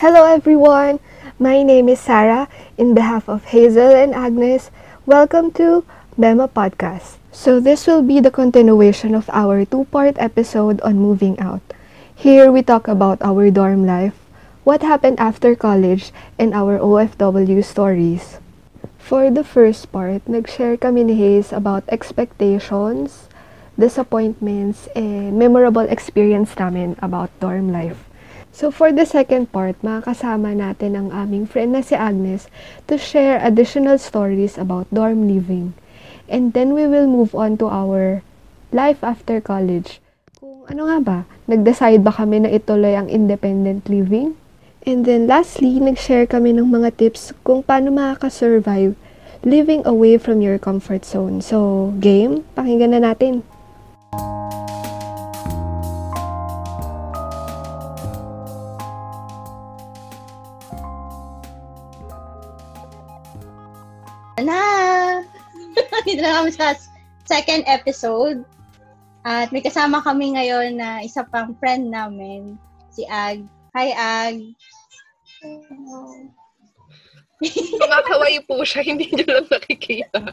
Hello everyone! My name is Sarah. In behalf of Hazel and Agnes, welcome to Bema Podcast. So this will be the continuation of our two-part episode on moving out. Here we talk about our dorm life, what happened after college, and our OFW stories. For the first part, nag-share kami ni Hayes about expectations, disappointments, and memorable experience namin about dorm life. So for the second part, makakasama natin ang aming friend na si Agnes to share additional stories about dorm living. And then we will move on to our life after college. Kung ano nga ba, nag-decide ba kami na ituloy ang independent living? And then lastly, nag-share kami ng mga tips kung paano makaka-survive living away from your comfort zone. So, game, pakinggan na natin. Dito na kami sa second episode. At may kasama kami ngayon na isa pang friend namin, si Ag. Hi, Ag. Kumakaway po siya, hindi nyo lang nakikita.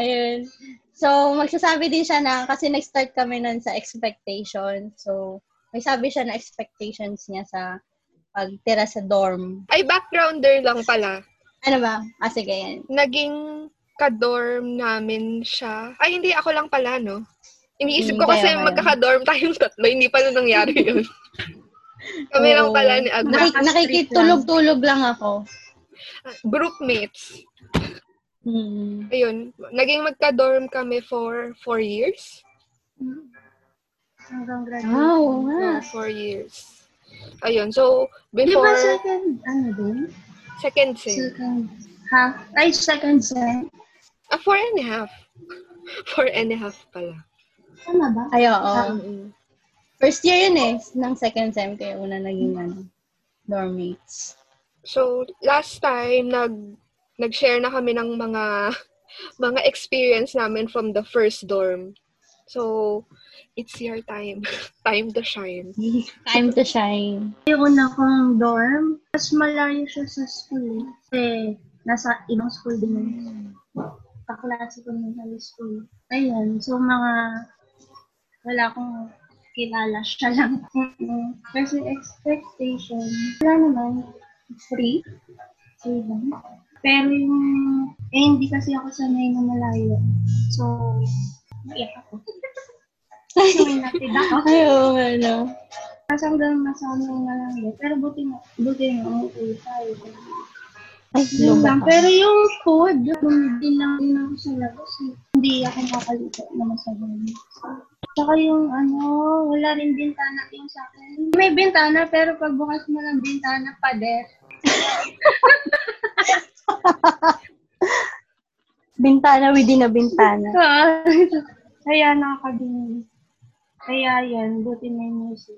Ayun. So, magsasabi din siya na, kasi nag-start kami nun sa expectation. So, may sabi siya na expectations niya sa pagtira sa dorm. Ay, backgrounder lang pala. Ano ba? Ah, sige, yan. Naging ka-dorm namin siya. Ay, hindi ako lang pala, no? Iniisip ko kasi yun? magkaka-dorm tayong tatlo. Hindi pala nangyari yun. Kami lang Oo. pala ni Agnes. Nakik- nakikitulog-tulog lang ako. Groupmates. Hmm. Ayun. Naging magka-dorm kami for four years. Hanggang graduate. Ah, oo nga. No, four years. Ayun. So, Di ba before second, ano din? Second sem. Second, half, ay, second sem. Ah, four and a half. Four and a half pala. Tama ba? Ay, oo. Mm-mm. First year yun eh, ng second sem, kaya una naging ano, dorm mates. So, last time, nag, nag-share na kami ng mga, mga experience namin from the first dorm. So, it's your time. time to shine. Time to shine. Yung una kong dorm, mas malayo siya sa school. Kasi, nasa ibang school din yun. Kaklase ko ng high school. Ayun, so mga, wala akong kilala siya lang. Kasi expectation, wala naman, free. Free lang. Pero yung, eh, hindi kasi ako sanay na malayo. So, naiyak ako. Ay, oo, ano. Kasi hanggang nasa ano na lang yun. Pero buti na, buti na umuwi tayo. Ay, Yun lang. Pero yung food, bumili lang din ako sa labas. eh. Hindi ako makakalito naman sa bahay. Tsaka yung ano, wala rin bintana yung sa akin. May bintana, pero pagbukas mo ng bintana, pader. Bintana within a bintana. Kaya nakakabingin. Kaya yan, buti na yung music.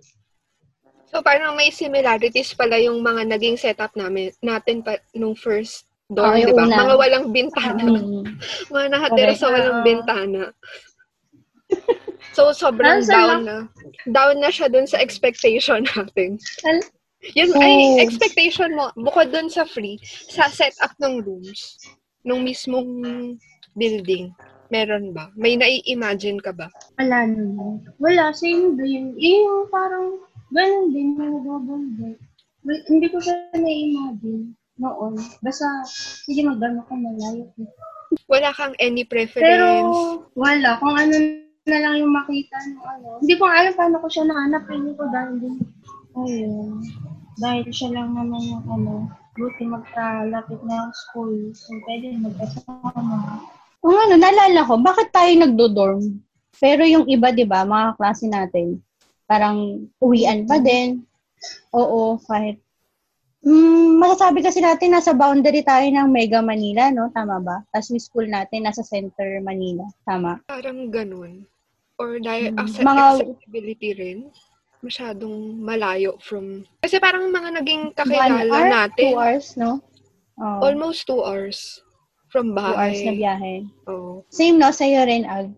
So, parang may similarities pala yung mga naging setup namin, natin pa, nung first dorm, Oo, yung di ba? Mga walang bintana. Mm. mga nakatira sa walang Oo. bintana. So, sobrang Ah, sa down na. Down na siya dun sa expectation natin. Yun, Oo. ay, expectation mo, bukod dun sa free, sa setup ng rooms, nung mismong building, meron ba? May nai-imagine ka ba? Wala naman. Wala, same din. Yung parang, ganun din, yung. Well, hindi ko siya na-imagine noon. Basta, sige magdano ko malayo. Wala kang any Pero, preference? wala. Kung ano na lang yung makita no ano. Hindi ko alam paano ko siya nahanap. Hindi ko dahil din. Ayun. Dahil siya lang naman yung ano, buti magkalapit na ang school. So, pwede magkasama. Kung ano, naalala ko, bakit tayo nagdo-dorm? Pero yung iba, di ba, mga klase natin, parang uwian pa din. Oo, kahit Mm, masasabi kasi natin nasa boundary tayo ng Mega Manila, no? Tama ba? Tapos yung school natin nasa center Manila. Tama. Parang ganun. Or dahil Hmm. acce- Mga- accessibility rin. Masyadong malayo from... Kasi parang mga naging One kakilala hour, natin. two hours, no? Oh, Almost two hours from two hours bahay. na biyahe. Oo. Same, no? Sa'yo rin, Ag.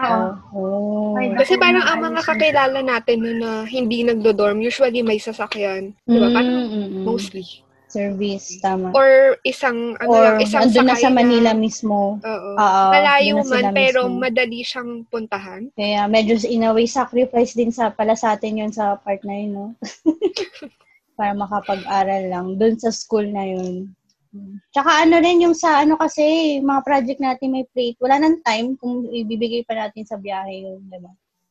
Oo. Oh. Ay, Kasi parang ang mga kakilala natin no, na hindi nagdo-dorm, usually may sasakyan. Di ba? Parang Mm, mm, mm. mostly. Service, tama. Or isang, ano Or lang, isang andun na sakay sa Manila mismo. Oo. Oo, Malayo na man, pero mismo. madali siyang puntahan. Kaya medyo in a way sacrifice din sa pala sa atin yun sa part na yun, no? Para makapag-aral lang dun sa school na yun. Tsaka ano rin yung sa ano kasi, mga project natin may plate. Wala nang time kung ibibigay pa natin sa biyahe yun, di ba?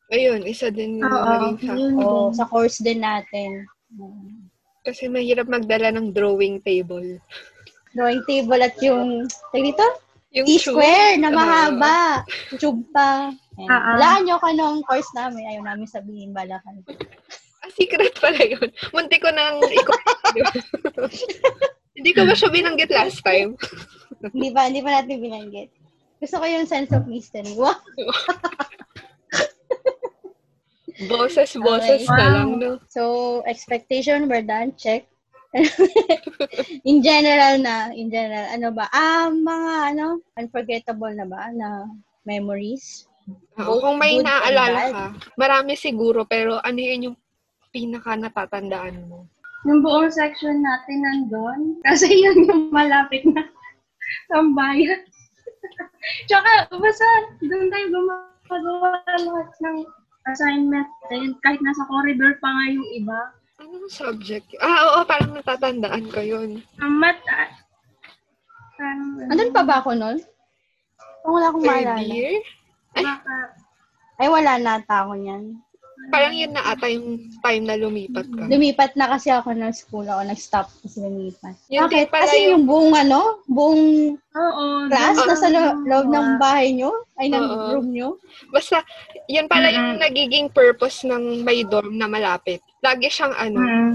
Ayun, isa din yung Oo, naging sa... yun O din. sa course din natin. Kasi mahirap magdala ng drawing table. Drawing table at yung, tawag dito? Yung T-square na shoe. mahaba. Tube pa. Oo. Walaan nyo ka nung course namin. Ayaw namin sabihin balakan. Ah, secret pala yun. Munti ko nang ikot. Hindi ko ba siya binanggit last time? hindi pa, hindi pa natin binanggit. Gusto ko yung sense of mystery. Wow! Boses, boses Okay. na lang, no? So, expectation, we're done. Check. in general na, in general, ano ba? Ah, mga ano, unforgettable na ba na memories? Oo, kung may naaalala ka, marami siguro, pero ano yun yung pinaka natatandaan mo? Yung buong section natin nandun. Kasi yun yung malapit na tambayan. Tsaka, basta doon tayo gumagawa lahat ng assignment. And kahit nasa corridor pa nga yung iba. Anong subject? Ah, oo, parang natatandaan ko yun. Ang mat... ah, parang, Andun pa ba ako nun? Kung wala akong Third maalala. year? Ay. Ay, wala na ata ako niyan. Parang yun na ata yung time na lumipat ka. Lumipat na kasi ako ng school. Ako nag-stop kasi lumipat. Yun Bakit? pala Kasi yung- yung buong ano, buong oo. class nasa lo- loob ng bahay nyo? Ay, ng Oo. room nyo? Basta, yun pala yung nagiging purpose ng may dorm na malapit. Lagi siyang ano, Mm.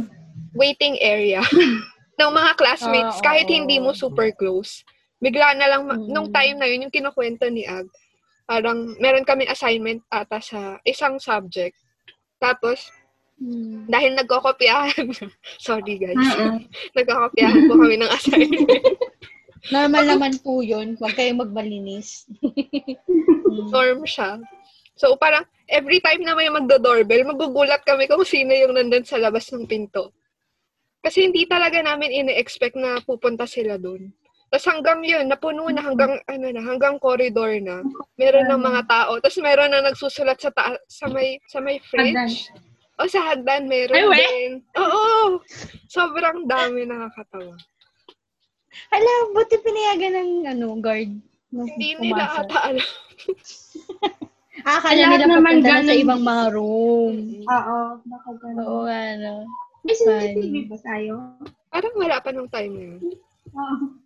waiting area ng mga classmates Oo, kahit hindi mo super close. Bigla na lang, ma- Mm. nung time na yun, yung kinukwento ni Ag, parang meron kami assignment ata sa isang subject. Tapos, Hmm. dahil nagkokopyahan, sorry guys, Mm-mm. nagkokopyahan po kami ng assignment. Normal naman po yun. Huwag kayong magmalinis. Norm siya. So, parang every time na may magdo-doorbell, magugulat kami kung sino yung nandun sa labas ng pinto. Kasi hindi talaga namin ine-expect na pupunta sila doon. Tapos hanggang yun, napuno na hanggang, ano na, hanggang corridor na. Meron ng mga tao. Tapos meron na nagsusulat sa, ta- sa may, sa may fridge. O sa hagdan, meron Ay, din. Oo! Sobrang dami nakakatawa. Hala, buti pinayagan ng ano, guard. Hindi nila ata alam. Ah, akala Lahat nila naman na sa ganun. ibang mga room. Oo. Baka ganun. Oo, ano. May CCTV ba tayo? Parang wala pa nung time na yun. Oo.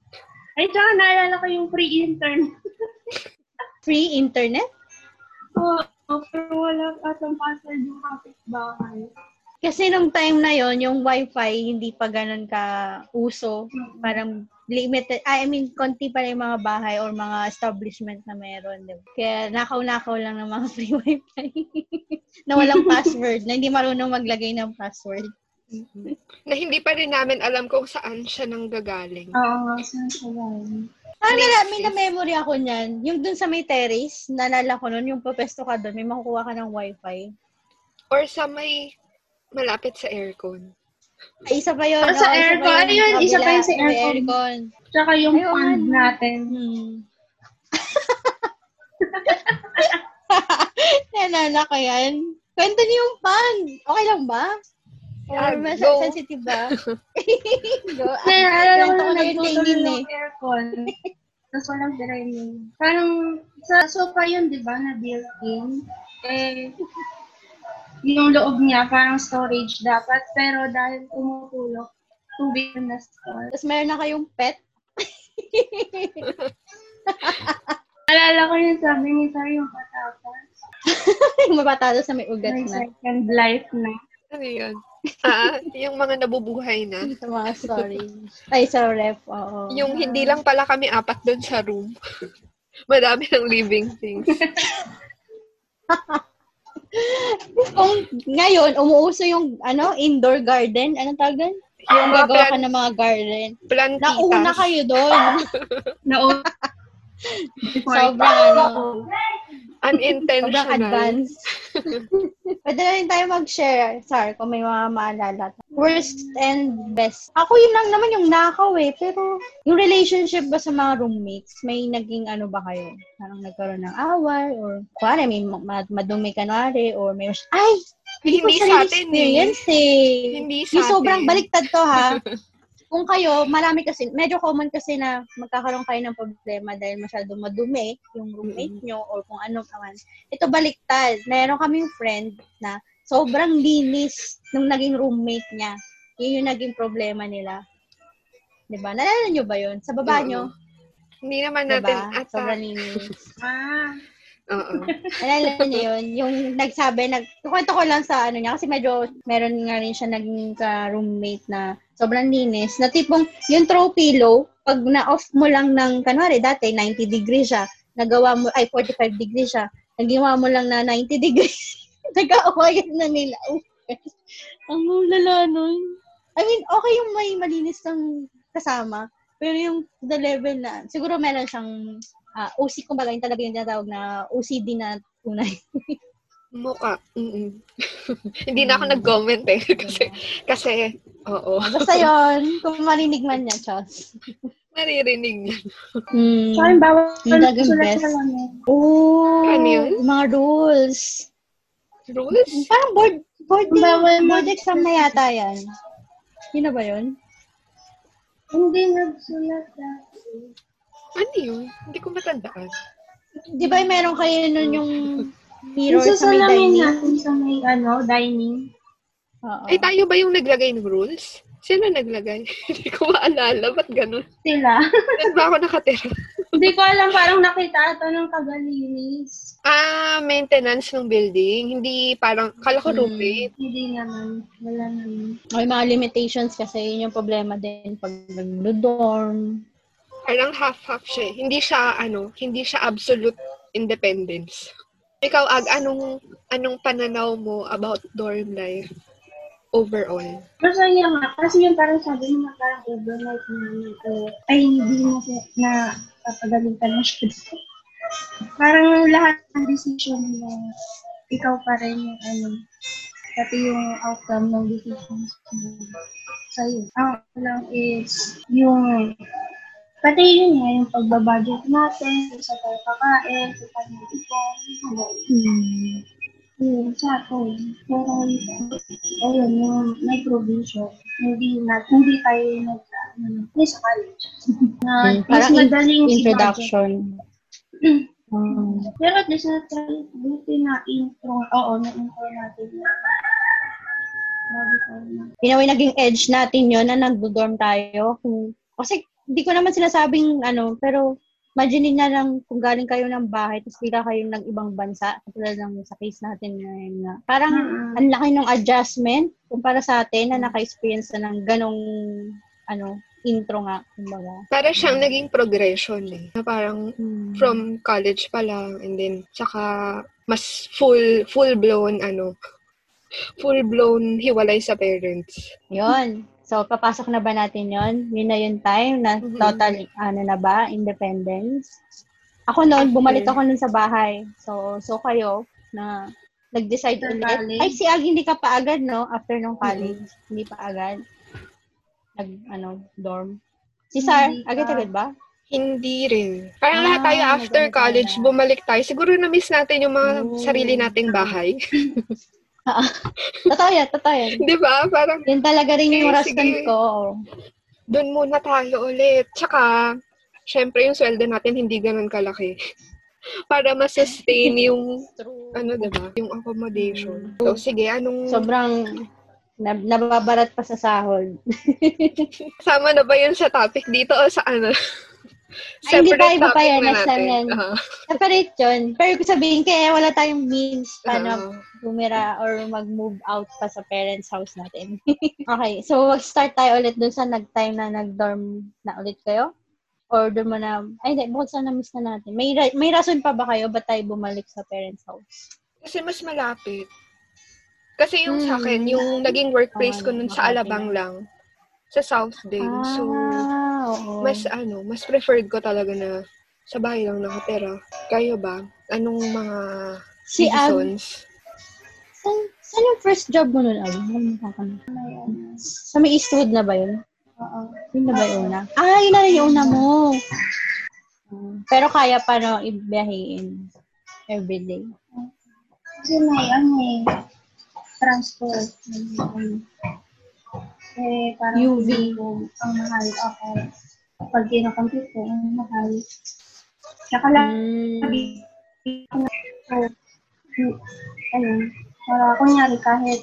Ay, tsaka naalala ko yung free intern. Free internet? Oo, pero wala atang password yung kapitbahay. Kasi nung time na yon yung wifi, hindi pa ganun ka uso. Parang limited, I mean, konti pa lang yung mga bahay or mga establishment na meron. Diba? Kaya nakaw-nakaw lang ng mga free wifi. na walang password, na hindi marunong maglagay ng password. Na hindi pa rin namin alam kung saan siya nang gagaling. Oo nga, saan siya galing? Ah, nala, may na-memory ako niyan. Yung dun sa may terrace, nalala ko nun, yung papesto ka dun, may makukuha ka ng wifi. Or sa may malapit sa aircon. Ay, isa pa yun. Ah, sa aircon. yun. Ayun, isa pa yun sa aircon. aircon. Tsaka yung Ayun, fund ano. natin. Hmm. Nalala ko yan. Kwento niyo yung pan. Okay lang ba? Or Yeah, mas go. sensitive ba? go. Naalala ko na na nagtutuloy Nin eh. aircon. Tapos walang draining. Parang sa sofa yun, di ba, na built-in. Eh, yung loob niya, parang storage dapat. Pero dahil tumutulog, tubig na store. Tapos meron na kayong pet. Alala ko yung sabi ni Sir yung patapas. yung mabata sa may ugat May na. second life na. Ano yun? Ah, yung mga nabubuhay na. Sa mga story. Ay, sa ref. Oo. Yung hindi lang pala kami apat doon sa room. Madami ng living things. Kung ngayon, umuuso yung ano indoor garden. Anong tawag doon? Yung Mga gagawa ka plant- ng mga garden. Plantitas. Nauna kayo doon. Na Before Sobrang ano. Unintentional. Sobrang advanced. Pwede na rin tayo mag-share, Sar, kung may mga maalala. Worst and best. Ako yun lang naman yung nakaw eh. Pero yung relationship ba sa mga roommates, may naging ano ba kayo? Parang nagkaroon ng away or kuwari may ma- madumi kanwari or may ay, hindi, Hindi sa atin eh. experience eh. Hindi sa Yung sobrang baliktad to ha. Kung kayo, marami kasi, medyo common kasi na magkakaroon kayo ng problema dahil masyadong madumi yung roommate nyo or kung ano naman. Ito baliktad. Meron kaming friend na sobrang linis nung naging roommate niya. Yun yung naging problema nila. 'Di ba? Nalala nyo ba yun? Sa baba Oo. nyo? Hindi naman Diba? natin ata. Sobrang linis. Ah, Oo. Nalala niyo yun? Yung nagsabi, nag, kukwento ko lang sa ano niya, kasi medyo meron nga rin siya naging ka-roommate na sobrang linis, na tipong yung throw pillow, pag na-off mo lang ng, kanwari dati, 90 degrees siya, nagawa mo, ay 45 degrees siya, nagawa mo lang na 90 degrees, nag-aawayan na nila. Ang lala nun. I mean, okay yung may malinis ng kasama, pero yung the level na, siguro meron siyang ah OC, kumbaga, yung talaga yung tinatawag na OCD na tunay. Muka. Mm-mm. Hindi na ako nag-comment eh. kasi, kasi, oo. Basta yun, kung marinig man niya, Chos. Naririnig niya. Hmm. so, bawal Yung sulat best. sa lamig. Oh, Ano yun? mga rules. Rules? Parang board, board, Bawal board exam na yata yan. Yun na ba yun? Hindi nagsulat. Ano yun? Hindi ko matandaan. Di ba meron kayo nun yung mirror sa may dining? natin sa may, ano, dining. Oo. Ay, tayo ba yung naglagay ng rules? Sino naglagay? Hindi ko maalala. Ba't ganun? Sila. Saan ba ako nakatira? Hindi ko alam, parang nakita ito ng tagalinis. Ah, maintenance ng building. Hindi parang, kala ko Hmm. roommate. Hindi naman. Wala naman. May mga limitations kasi yun yung problema din pag nag-dorm. Parang half-half siya. eh. Hindi siya, ano, hindi siya absolute independence. Ikaw, Ag, anong, anong pananaw mo about dorm life overall? Masaya nga. Kasi yung parang sabi mo na parang overnight na uh, ay hindi siya na papagalitan na siya. parang lahat ng decision na ikaw pa rin yung ano, pati yung outcome ng decisions mo sa'yo. Ang lang is yung pati yun nga, yung pagbabudget natin, kung sa tayo kakain, kung tayo ipon, hmm. Yun, sa akin. Pero, ayun, yung may provision, hindi na, hindi tayo nag, ano, hindi sa college. na, Hmm, parang in- madaling Introduction. Um, pero at least na tayo, buti na intro, oo, na intro natin na, bago tayo na. In a way, naging edge natin yon na nag-dorm tayo. Kung, kasi, hindi ko naman sinasabing, ano, pero, imagine na lang kung galing kayo ng bahay, tapos bigla kayo ng ibang bansa, katulad ng sa case natin ngayon na, parang, Mm-mm. ang laki ng adjustment kumpara sa atin na naka-experience na ng ganong, ano, intro nga, kumbaga. Para siyang naging progression eh. Na parang Hmm. from college pa lang and then saka mas full full blown ano full blown hiwalay sa parents. Yun. So, papasok na ba natin yon? Yun na yung time na total, ano na ba, independence. Ako noon, bumalik ako nun sa bahay. So, so kayo, na nag-decide After ulit. college? Ay, si Ag, hindi ka pa agad, no? After nung college. Hindi pa agad. Nag, ano, dorm. Si Sar, agad-agad ba? Hindi rin. Parang Ah, lahat tayo after college, tayo. bumalik tayo. Siguro na-miss natin yung mga Oh. sarili nating bahay. Totoo yan, totoo yan. Di ba? Parang Yun talaga rin yung Eh, sige. ko. doon muna tayo ulit. Tsaka, syempre yung sweldo natin hindi ganun kalaki. Para ma-sustain yung, ano diba, yung accommodation. Mm. So, sige, anong, Sobrang nab- nababarat pa sa sahod. sama na ba yun sa topic dito o sa ano? Ay, hindi pa, iba pa yan. na natin. yan. Aha. Separate yun. Pero kung sabihin, kaya wala tayong means paano Oo. bumira or mag-move out pa sa parents' house natin. okay, so mag-start tayo ulit dun sa nag-time na nag-dorm na ulit kayo? Or dun mo na, ay hindi, bukod sa na-miss na natin. May, ra- may rason pa ba kayo ba tayo bumalik sa parents' house? Kasi mas malapit. Kasi yung sa Hmm. akin, yung naging workplace ko nun sa Alabang lang. Sa Southdale. So, ah, oo. mas ano, mas preferred ko talaga na sa bahay lang nakatira. Kayo ba? Anong mga Si Ab, reasons? saan, saan yung first job mo nun, Ab? Ano. Sa may Eastwood na ba yun? Oo. Yun na ba yung una? Ah, yun na rin yung una mo. Pero kaya pa no, ibiyahin everyday. Kasi may ano eh, transport. Eh, parang UV. ko, ang mahal ako. Pag kinakompute ko, ang mahal. Tsaka lang, Mm. so, ano, para kunyari kahit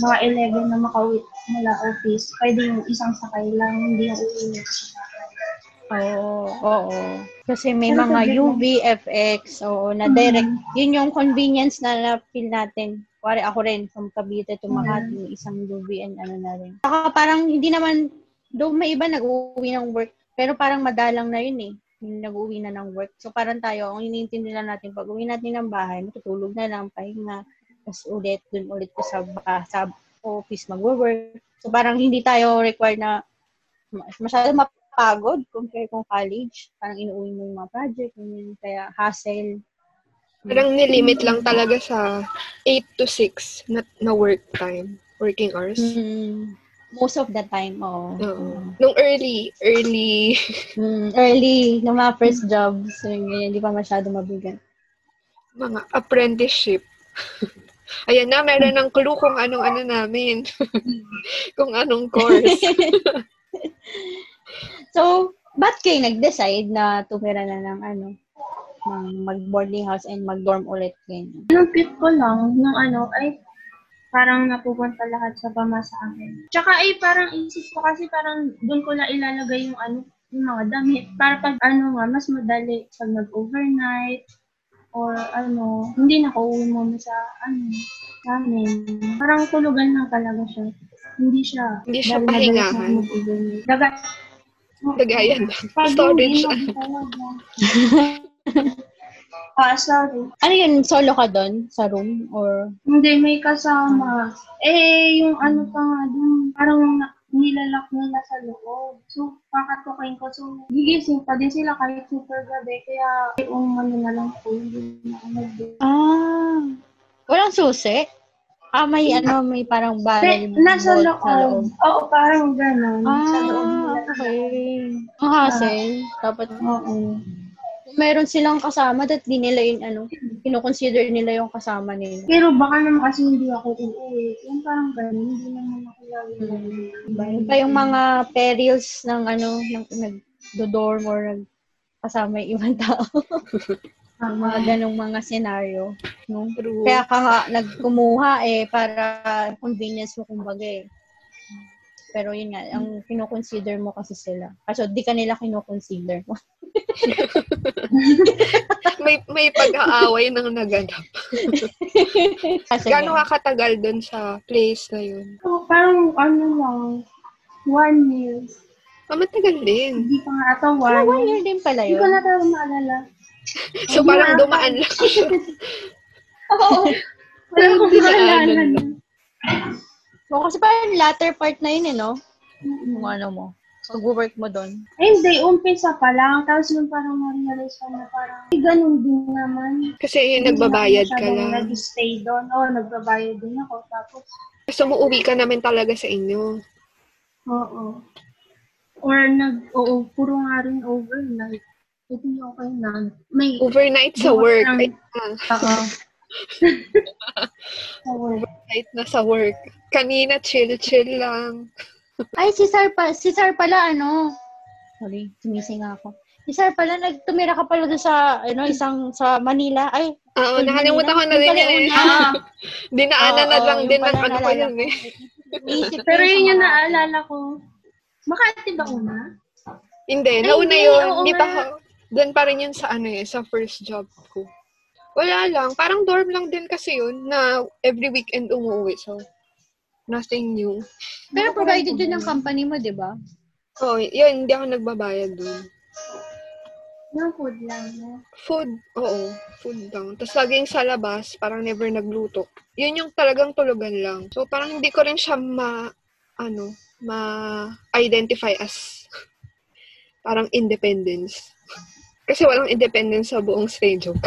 mga 11 na makauwi mula office, pwede yung isang sakay lang, hindi yung uwi nyo sa. Oo, oo. Kasi may Pero mga UV, FX, oo, na direct. Yun yung convenience na na-feel natin. Kuwari ako rin, from Cavite to Makati, yung isang UV and ano na rin. Saka parang hindi naman, though may iba nag-uwi ng work, pero parang madalang na yun eh. Yung nag-uwi na ng work. So parang tayo, ang iniintindi lang natin, pag uwi natin ng bahay, matutulog na lang, pahinga, tapos ulit, dun ulit ko sa, sa office mag-work. So parang hindi tayo required na masyado mapagod compare kung college. Parang inuwi mo yung mga project, ganyan. kaya hassle. Parang nilimit lang talaga sa 8 to 6 na, na work time, working hours. Mm, most of the time, oo. Oo. Nung early, early, Mm, early, na mga first jobs, so yun, ganyan, hindi pa masyado mabigat. mga apprenticeship. Ayan na, meron ng clue kung anong ano namin. kung anong course. So, ba't kayo nag-decide na tumira na ng ano, ng mag-boarding house and mag-dorm ulit ganyan? Nung pick ko lang, nung ano, ay parang napupunta lahat sa pama sa akin. Tsaka ay parang isip ko kasi parang doon ko na ilalagay yung ano, yung mga damit. Para pag ano nga, mas madali pag nag-overnight or ano, hindi na ko uwi muna sa ano, namin. Parang tulugan lang talaga siya. Hindi siya. Hindi siya pahingahan. na lang. Pag Storage. Ah, sorry. Ano yun, solo ka doon sa room? Or, Hindi, may kasama. Eh, yung ano pa nga dun, parang na- nilalak nila sa loob. So, kakatukin ko. So, gigising pa din sila kahit super gabi. Kaya, yung ano na lang po, hindi na ako nag ah, walang susi? Ah, may ano, may parang baral Nasa vault loob. sa loob. Oo, parang gano'n. sa loob Ah, okay. Ang hassle. Dapat, Oo. meron silang kasama, that di nila yun, ano, kinoconsider nila yung kasama nila. Pero baka naman kasi hindi ako uuwi. Yung parang gano'n, hindi naman ako lagi? Yun pa yung mga perils ng, ano, ng nag-dorm or nag kasama yung ibang tao. Ang mga ganong mga senaryo. No? True. Kaya ka nga nagkumuha eh, para convenience mo kumbaga eh. Pero yun nga, ang kinoconsider mo kasi sila. Kaso di ka nila kinoconsider mo. may may pag-aaway nang naganap. Kasi Gaano nga, ka katagal dun sa place na yun? So, parang ano lang, one year. Ah, matagal din. Hindi pa nga ata one one year. din pala Hindi ko yun. na talaga maalala. So, Hindi parang dumaan lang siya. Oo. Wala akong Hindi maalala. naanan lang. So, kasi parang latter part na yun eh, no? Yung ano mo. Pag-work mo doon. Eh, hindi, umpisa pa lang. Tapos yung parang na-realize ko na parang, eh, ganun din naman. Kasi yung nagbabayad ka lang. nag-stay doon. Oo, nagbabayad din ako. Tapos, So, umuwi ka namin talaga sa inyo. oo. Or nag, oo, puro nga rin overnight. Hindi okay na. May, Overnight sa work. ah, oo. Sa work. night na sa work. Kanina, chill-chill lang. Ay, si Sir, pa, si Sir pala, ano, sorry, sumising ako. Si Sir pala, nagtumira ka pala doon sa, ano, isang, sa Manila. Ay, Oo, Yun, nakalimutan ko na rin yun eh. Dinaanan na Oo, lang din ng ano ko naalala yun eh. Pero yung yun yung naalala ko. Makati ba una? Hindi, nauna yun. oo Hindi pa ako. Doon pa rin yun sa ano eh, sa first job ko. Wala lang. Parang dorm lang din kasi yun na every weekend umuwi. So, nothing new. Pero provided yun ng company mo, di ba? Oh, yun, hindi ako nagbabayad doon. Yung food lang. No? Food, oo. Food lang. Tapos laging sa labas, parang never nagluto. Yun yung talagang tulugan lang. So, parang hindi ko rin siya ma, ano, ma-identify as parang independence. Kasi walang independence sa buong stay joke.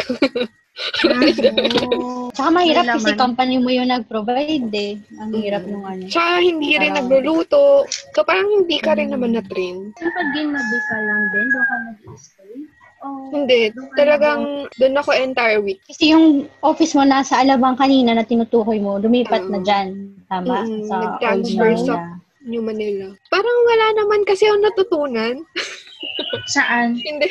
Oh. Tsaka mahirap May kasi laman. company mo yung nag-provide eh. Ang hirap nung ano. Tsaka hindi rin nagluluto. So, parang hindi ka rin naman na-train. Yung pag ginabi ka lang din, doon ka nag-stay? Oh, Hindi. Talagang doon ako entire week. Kasi yung office mo nasa Alabang kanina na tinutukoy mo, lumipat na Oo. dyan. Tama? Mm, sa nag-transfer sa- Manila. New Manila. Parang wala naman kasi ako natutunan. Saan? Hindi.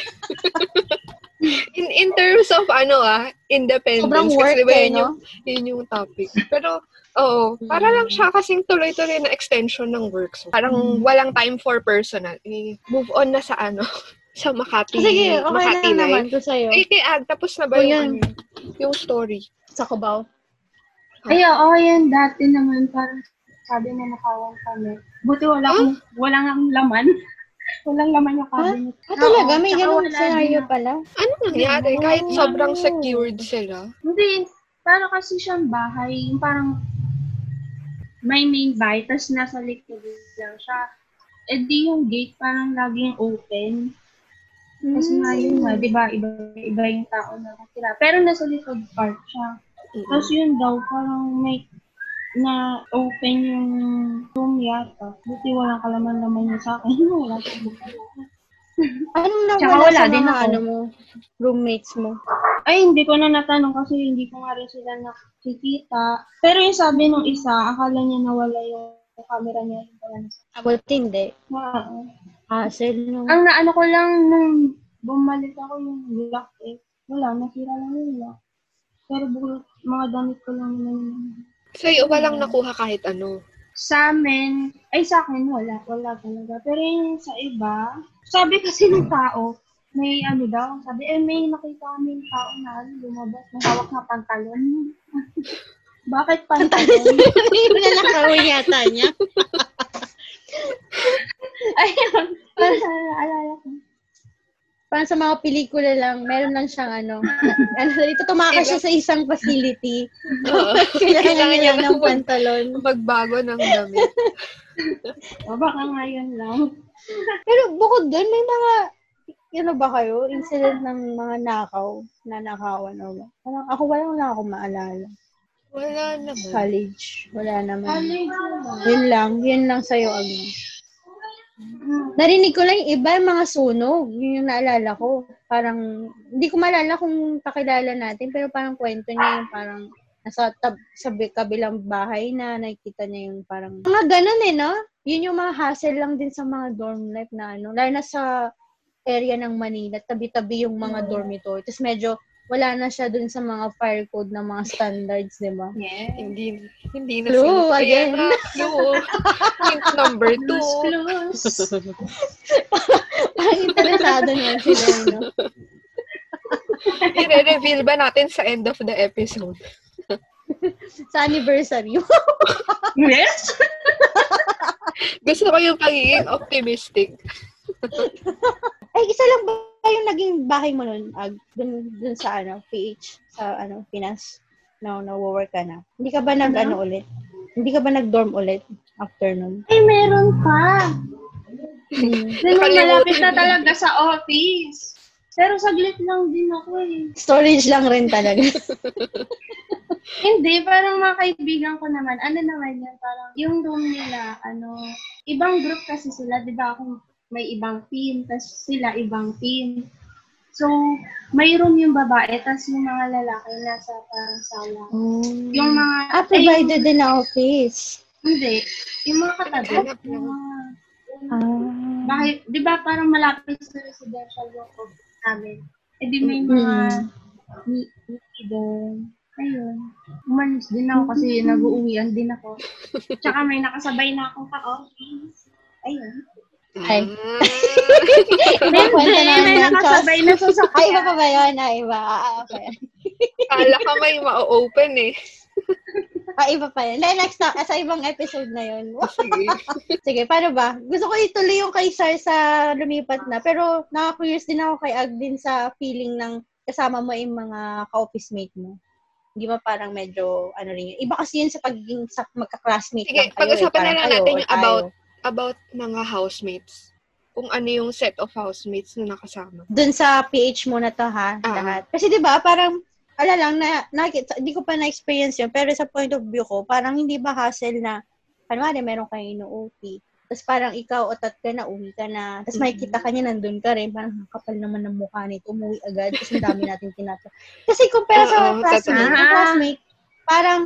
in, in terms of ano ah, independence. Sobrang work kasi diba eh, yun no? yung, yun yung topic. Pero, oo, para lang siya kasing tuloy-tuloy na extension ng work. So, parang walang time for personal. Eh, move on na sa ano, sa Makati. Sige, okay Makati lang naman ko sa'yo. Eh, kay Ag, tapos na ba O, yung, yan. ano, yung story? Sa Cubao. Ay, oo, yan. Dati naman, parang sabi na nakawan kami. Buti wala akong, walang ang laman. Walang laman yung cabinet. Ah, talaga? Oo, May wala scenario pala? Ano nangyari? Kahit Oh. sobrang secured sila. Hindi, parang kasi siyang bahay, yung parang may main bahay, tapos nasa likod lang siya. Eh di yung gate parang laging open. Kasi nga yun nga, di ba, iba, iba yung tao na nakatira. Pero nasa likod part siya. Tapos yun daw, parang may na open yung room yata. Buti walang kalaman-laman yun sa akin. wala sa Anong nawala wala sa din mga ano mo, roommates mo? Ay, hindi ko na natanong kasi hindi ko nga rin sila nakikita. Pero yung sabi nung isa, akala niya nawala yung camera niya. Yung pala nasa Abot hindi. Oo. Hassle, no? Ang naano ko lang nung bumalik ako yung lock eh. Wala, nasira lang yung lock. Pero bukod, mga damit ko lang naman yun. Sa'yo, walang nakuha kahit ano. Sa amin, ay sa akin, wala. Wala talaga. Pero yung sa iba, sabi kasi ng tao, may ano daw, sabi, eh may nakita kami yung tao na ano, lumabas, may hawak na pantalon. Bakit pantalon? Yung nanakawin yata niya. Ayun, parang naalala ko. Parang sa mga pelikula lang, meron lang siyang ano, ano dito tumakas siya sa isang facility. Oo. Kailangan Kailangan niya ng pantalon. Magbago ng damit. O baka ngayon lang. Pero bukod doon, may mga, ano ba kayo, incident ng mga nakaw, na nakawan o ba? Parang ako wala wala akong maalala. Wala naman. College, wala naman. College Yun lang, yun lang sa'yo, Agnes. Narinig ko lang yung iba, yung mga sunog. Yun yung naalala ko. Parang, hindi ko maalala kung kakilala natin, pero parang kwento niya yung parang nasa tab sa bi- kabilang bahay na nakikita niya yung parang mga ganun eh, no? Yun yung mga hassle lang din sa mga dorm life na ano. Lalo na sa area ng Manila, tabi-tabi yung mga dormitory. Tapos medyo wala na siya dun sa mga fire code ng mga standards, di ba? Yeah. Hindi, hindi na Clue, sila. again. Clue. Hint number two. Close, close. Parang interesado naman sila, no? I-reveal ba natin sa end of the episode? Sa anniversary. yes? Gusto ko yung pagiging optimistic. Ay, isa lang ba yung naging bahay mo nun? Ag, dun, dun sa ano, PH, sa ano, Pinas? No, no-work ka na. Hindi ka ba nag, ano, ulit? Hindi ka ba nag-dorm ulit after nun? Ay, meron pa. Hmm. Nakalimutan malapit na talaga sa office. Pero saglit lang din ako eh. Storage lang rin talaga. Hindi, parang mga kaibigan ko naman, ano naman yan, parang yung room nila, ano, ibang group kasi sila, di ba ako may ibang team, tapos sila ibang team. So, may room yung babae, tapos yung mga lalaki nasa parang sala. Yung mga, ah, provided din na office. hindi, yung mga katabi, Hanap yung mga, Ah. bakit, di ba parang malapit sa residential yung office namin. Eh di may mga doon. Ayun. Umalis din ako kasi nag-uuwian din ako. Tsaka may nakasabay na akong ka-office. Ayun. Ay. Ah, May kwento Hindi, may nakasabay na sa Ay, iba pa ba yun? Ah, iba. Ah, okay. Kala ka may ma-open eh. Ah, iba pa yun. Then, next na, sa ibang episode na yun. Sige. Sige, paano ba? Gusto ko ituloy yung kay Sar sa lumipat na. Pero nakaka-curious din ako kay Ag din sa feeling ng kasama mo yung mga ka-office mate mo. Hindi ba parang medyo, ano rin yun? Iba kasi yun sa pagiging sa magka-classmate Sige, lang kayo. pag-usapan eh. na lang natin yung about tayo. About mga housemates. kung ano yung set of housemates na nakasama. Dun sa PH muna to ha, Ah. lahat. Kasi 'di ba, parang ala lang na nakita, hindi ko pa na-experience yun, pero sa point of view ko, parang hindi ba hassle na kunwari meron kayo ino-OT. Tapos parang ikaw otat ka na, uwi ka na. Tapos Mm-mm. makikita ka niya nandun ka rin. Parang "Ah, kapal naman ng mukha nito. Umuwi agad. Kasi ang dami natin tinato. Kasi kumpara sa classmate, classmate, parang,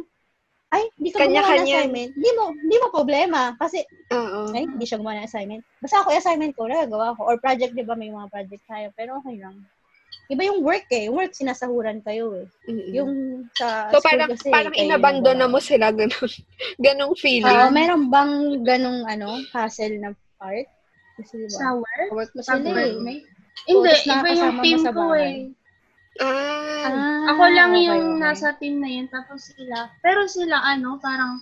ay, hindi ka gumawa ng assignment. Hindi mo, hindi mo problema. Kasi, Oo. ay, hindi siya gumawa ng assignment. Basta ako assignment ko, nagagawa ko. Or project, di ba, may mga project tayo. Pero okay lang. Iba yung work eh. Yung work, sinasahuran kayo eh. Mm-mm. Yung sa so, school parang, kasi, parang inabandon na mo sila, ganun. ganong feeling. Oo, meron bang ganong ano, hassle na part? Kasi diba, Sa work? work mo sila eh. Hindi, iba yung team sa ko eh. Ah, Ah, Ako lang okay, yung okay. nasa team na yun, tapos sila. Pero sila, ano, parang,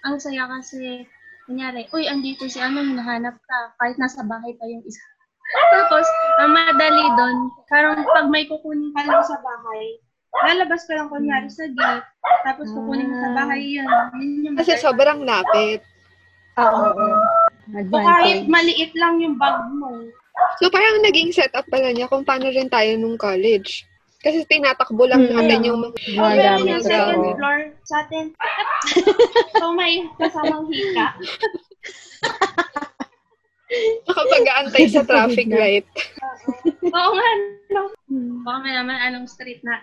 ang saya kasi, kunyari, uy, andito si ano, hinahanap ka, kahit nasa bahay pa yung isa. Tapos, ang madali doon, parang pag may kukunin ka lang sa bahay, lalabas ka lang kunyari sa gate, tapos kukunin mo sa bahay yun. yun yung kasi sobrang lapit. Ah, Oo, oo. O kahit Advantage. maliit lang yung bag mo. So, parang naging setup pala niya kung paano rin tayo nung college. Kasi tinatakbo lang Mm. natin yung mga gamit yung second Oo. floor sa atin. so may kasamang hika. nakapag-aantay sa traffic light. Oo nga, no. Baka may naman anong street na.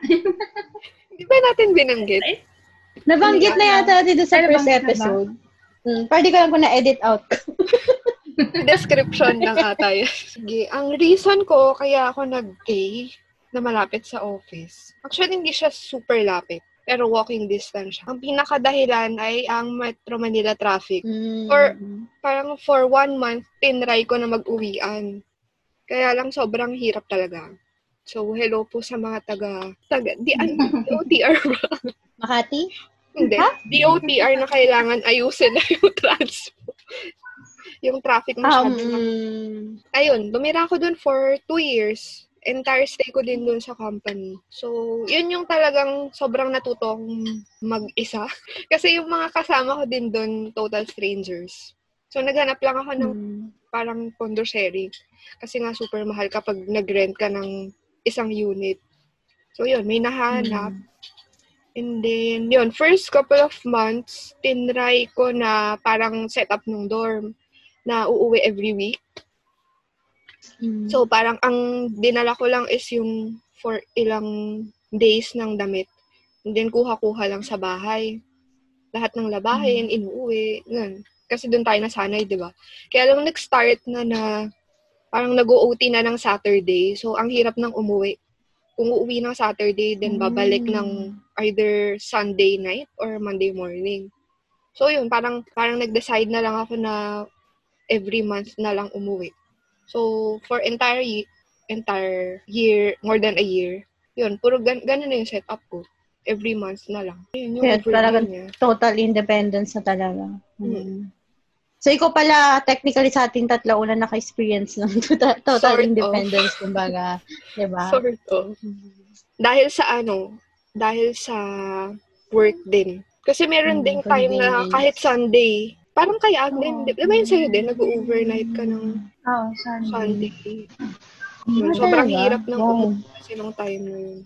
Di ba natin binanggit? Nabanggit na yata dito sa first episode. Hmm, pwede ko lang po na-edit out. Description lang ata yun. Sige, ang reason ko kaya ako nag-gay na malapit sa office. Actually, hindi siya super lapit. Pero walking distance siya. Ang pinakadahilan ay ang Metro Manila traffic. Hmm. Or- Parang for one month, tinry ko na mag-uwian. Kaya lang sobrang hirap talaga. So, hello po sa mga taga, taga, di, ano, DOTR ba? Makati? Hindi. Ha? DOTR na kailangan ayusin na yung transpo. Yung traffic Um, masyado. Ayun, lumira ako dun for two years. Entire stay ko din dun sa company. So, yun yung talagang sobrang natutong mag-isa. Kasi yung mga kasama ko din dun, total strangers. So, naghanap lang ako ng hmm. parang condo sharing. Kasi nga super mahal kapag nag-rent ka ng isang unit. So, yun, may nahanap. And then, yun, first couple of months, tinry ko na parang setup ng dorm na uuwi every week. Hmm. So, parang ang dinala ko lang is yung for ilang days ng damit. And then, kuha-kuha lang sa bahay. Lahat ng labahin, inuuwi, ganun. Kasi doon tayo nasanay, di ba? Kaya lang nag-start na na parang nag-OT na ng Saturday. So, ang hirap ng umuwi. Kung uuwi ng Saturday, then babalik Mm. ng either Sunday night or Monday morning. So, yun, parang, parang nag-decide na lang ako na every month na lang umuwi. So, for entire entire year, more than a year, yun, puro gan ganun na yung setup ko. Every month na lang. Yun yung Kaya talagang- niya. Total independence na talaga. Mm. Hmm. So, ikaw pala, technically sa ating tatlo, una naka-experience ng total, total Sort of. independence, kumbaga. Diba? Sort of. Dahil sa ano, dahil sa work din. Kasi meron Mm, ding time na kahit Sunday, parang kaya Oo. din, di ba yun sa'yo din, nag-overnight ka ng Oo, Sunday. Sunday. Ah, Yun, sobrang talaga? hirap ng Wow. kasi nung time na yun.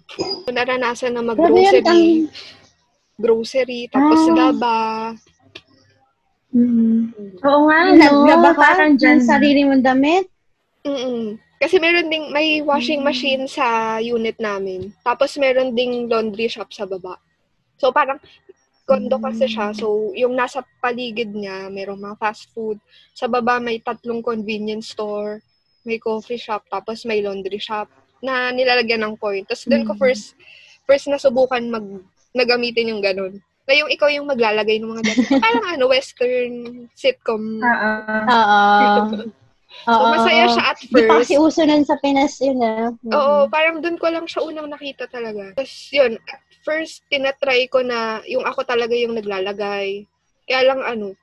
Naranasan na mag-grocery, ang- grocery, tapos Ah. gaba. Mm. Oo nga, no? Naglaba ka Parang dyan. sarili mong damit? Mm-mm. Kasi meron ding, may washing machine sa unit namin. Tapos meron ding laundry shop sa baba. So parang kondo kasi siya. So yung nasa paligid niya, merong mga fast food. Sa baba may tatlong convenience store, may coffee shop, tapos may laundry shop na nilalagyan ng point. Tapos doon ko Mm. first, first nasubukan mag, nagamitin yung ganun. Na yung ikaw yung maglalagay ng mga damit. Parang ano, western sitcom. Oo. Oo. So masaya siya at Di pa first. kasi uso nun sa Pinas yun ah. Oo, parang doon ko lang siya unang nakita talaga. Tapos yun, first, tinatry ko na yung ako talaga yung naglalagay. Kaya lang ano,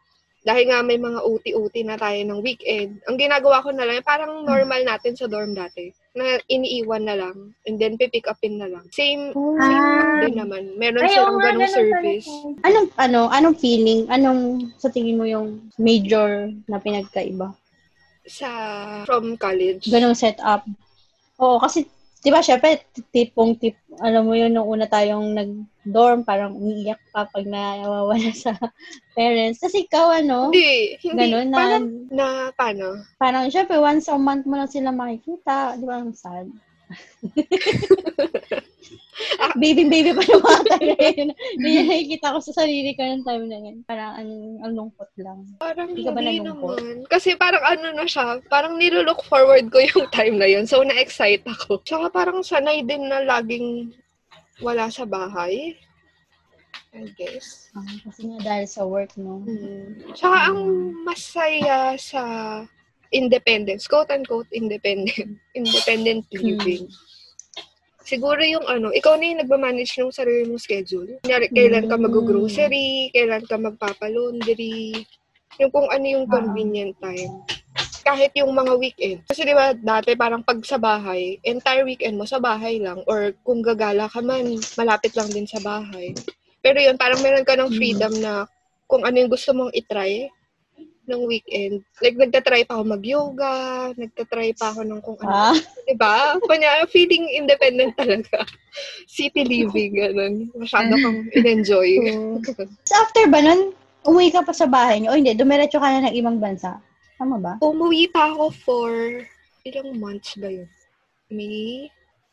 dahil nga may mga OT-OT na tayo ng weekend, ang ginagawa ko na lang, parang normal natin sa dorm dati, na iniiwan na lang, and then pipick upin na lang. Same, Ah. din naman. Meron Ay, silang ganong service. pala. Anong, ano, anong feeling? Anong, sa tingin mo yung major na pinagkaiba? sa from college. Ganong setup. Oo, kasi, di ba, syempre, tipong tip, alam mo yun, nung una tayong nag-dorm, parang umiiyak pa pag nawawala sa parents. Kasi ikaw, ano, Hindi, hindi. Ganun na- parang, na, paano? parang, syempre, once a month mo lang sila makikita. Di ba, ang sad. baby, baby pa yung mga time na yun. Hindi nakikita ko sa sarili ko ng time na yun. Parang, ang, ang lungkot lang. Parang Hindi ka ba nalungkot? naman. Kasi parang ano na siya, parang nilulook forward ko yung time na yun. So, na-excite ako. Tsaka parang sanay din na laging wala sa bahay. I guess. Ah, kasi nga dahil sa work, no? Hmm. Tsaka ang masaya sa independence, quote-unquote independent, independent living. Siguro yung ano, ikaw na yung nagmamanage ng sarili mong schedule. Kunyari, kailan ka Mm. mag-grocery, kailan ka magpapalaundry, yung kung ano yung Ah. convenient time. Kahit yung mga weekend. Kasi di ba, dati parang pag sa bahay, entire weekend mo sa bahay lang. Or kung gagala ka man, malapit lang din sa bahay. Pero yun, parang meron ka ng freedom na kung ano yung gusto mong itry ng weekend. Like, nagtatry pa ako mag-yoga, nagtatry pa ako ng kung ano. Ah, Diba? Kanya, feeling independent talaga. City living, ganun. Masyado kang in-enjoy. so after ba nun, umuwi ka pa sa bahay niyo? O hindi, dumiretso ka na ng ibang bansa. Tama ba? Umuwi pa ako for ilang months ba yun? May?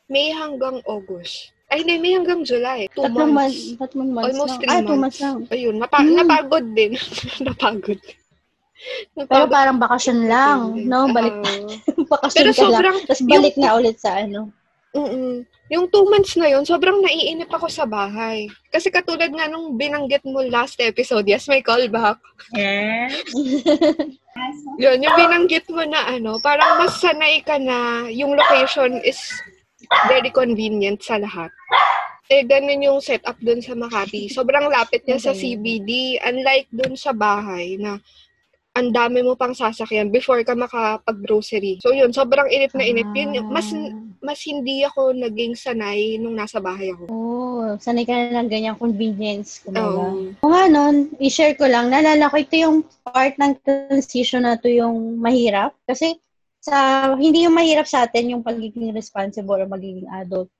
May hanggang August. Ay, hindi, May hanggang July. Two Tatlong months. months. Tatlong months Almost lang. three Ah, two months. months lang. Ayun, napa- Hmm. napagod din. napagod. Pero parang bakasyon lang, no? Balik, Oo. bakasyon Pero ka lang. sobrang, Tapos balik na ulit sa ano. Mm-mm. Yung two months na yun, sobrang naiinip ako sa bahay. Kasi katulad nga nung binanggit mo last episode, yes, may callback. Yes. Yun, yung binanggit mo na ano, parang mas sanay ka na yung location is very convenient sa lahat. Eh, ganun yung setup dun sa Makati. Sobrang lapit niya sa Okay. CBD. Unlike dun sa bahay na ang dami mo pang sasakyan before ka makapag-grocery. So yun, sobrang inip na inip. Yun, yung- mas, mas hindi ako naging sanay nung nasa bahay ako. Oh, sanay ka na ng ganyang convenience. Kumbaga. Oo. Kung ano, i-share ko lang, naalala ko ito yung part ng transition na to yung mahirap. Kasi sa hindi yung mahirap sa atin yung pagiging responsible or magiging adult.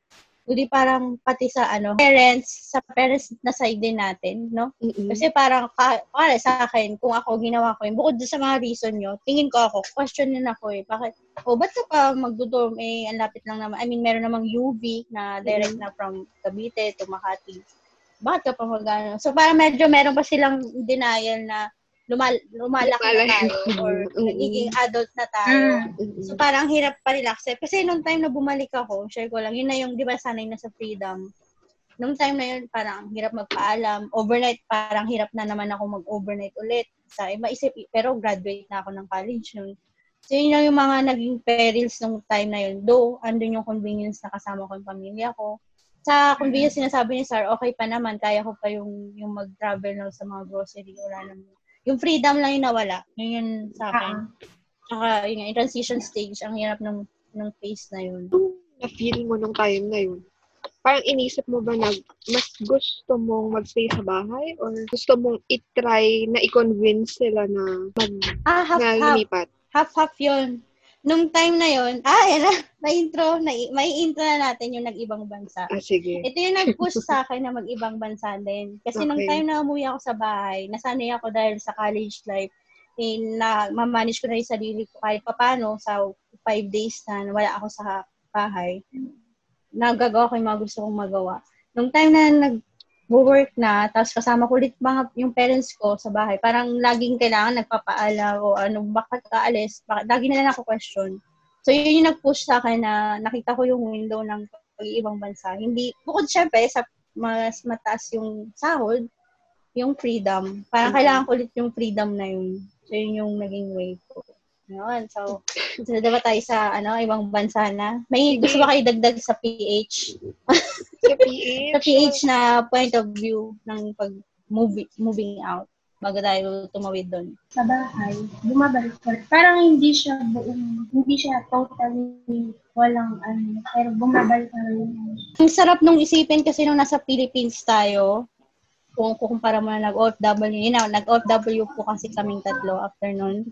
Kundi parang pati sa ano, parents, sa parents na side din natin, no? Mm-mm. Kasi parang, ka, para sa akin, kung ako ginawa ko yun, bukod sa mga reason nyo, tingin ko ako, question din ako eh, bakit, oh, ba't ka pa magdodorm, eh, ang lapit lang naman, I mean, meron namang UV na direct na from Cavite to Makati. Bakit ka pa mag ano? So, parang medyo meron pa silang denial na lumal, lumalaki na tayo or Mm-mm. nagiging adult na tayo. Mm-mm. So, parang hirap pa rin accept. Kasi nung time na bumalik ako, share ko lang, yun na yung, di ba, sanay na sa freedom. Nung time na yun, parang hirap magpaalam. Overnight, parang hirap na naman ako mag-overnight ulit. Sa iba isip, pero graduate na ako ng college nun. So, yun lang yung mga naging perils nung time na yun. Though, andun yung convenience na kasama ko yung pamilya ko. Sa convenience, sinasabi ni Sar, okay pa naman, kaya ko pa yung, yung mag-travel lang sa mga grocery. Wala naman. Yung freedom lang yung nawala. Yun yun sa akin. Tsaka, yun nga, yung transition stage, ang hirap ng, ng phase na yun. na-feel mo nung time na yun? Parang inisip mo ba na mas gusto mong magstay sa bahay or gusto mong itry na i-convince sila na mag Ah, half, na half. lumipat? Half-half yun. Nung time na yun, ah, yan na, na-intro, na, may intro na natin yung nag-ibang bansa. Ah, sige. Ito yung nag-push sa akin na mag-ibang bansa din. Kasi nung Okay. time na umuwi ako sa bahay, nasanay ako dahil sa college life, eh, na mamanage ko na yung sarili ko kahit papano sa five days na wala ako sa bahay. Nagagawa ko yung mga gusto kong magawa. Nung time na nag-work na, tapos kasama ko ulit mga, yung parents ko sa bahay, parang laging kailangan nagpapaala o ano, bakit ka alis? Bakit, lagi na lang ako question. So, yun yung nag-push sa akin na nakita ko yung window ng pag-ibang bansa. Hindi, bukod syempre sa mas mataas yung sahod, yung freedom. Parang Mhm. kailangan ko ulit yung freedom na yun. So, yun yung naging way ko. Yun. So, so diba tayo sa ano, ibang bansa na? May gusto ba kayo dagdag sa PH? Sa PH? Sa PH na point of view ng pag moving, moving out bago tayo tumawid doon. Sa bahay, bumabalik ko. Parang hindi siya buong, hindi siya totally walang ano, pero bumabalik na rin. Ang sarap nung isipin kasi nung nasa Philippines tayo, kung kukumpara mo na nag-OFW, yun na, nag-OFW po kasi kaming tatlo after nun.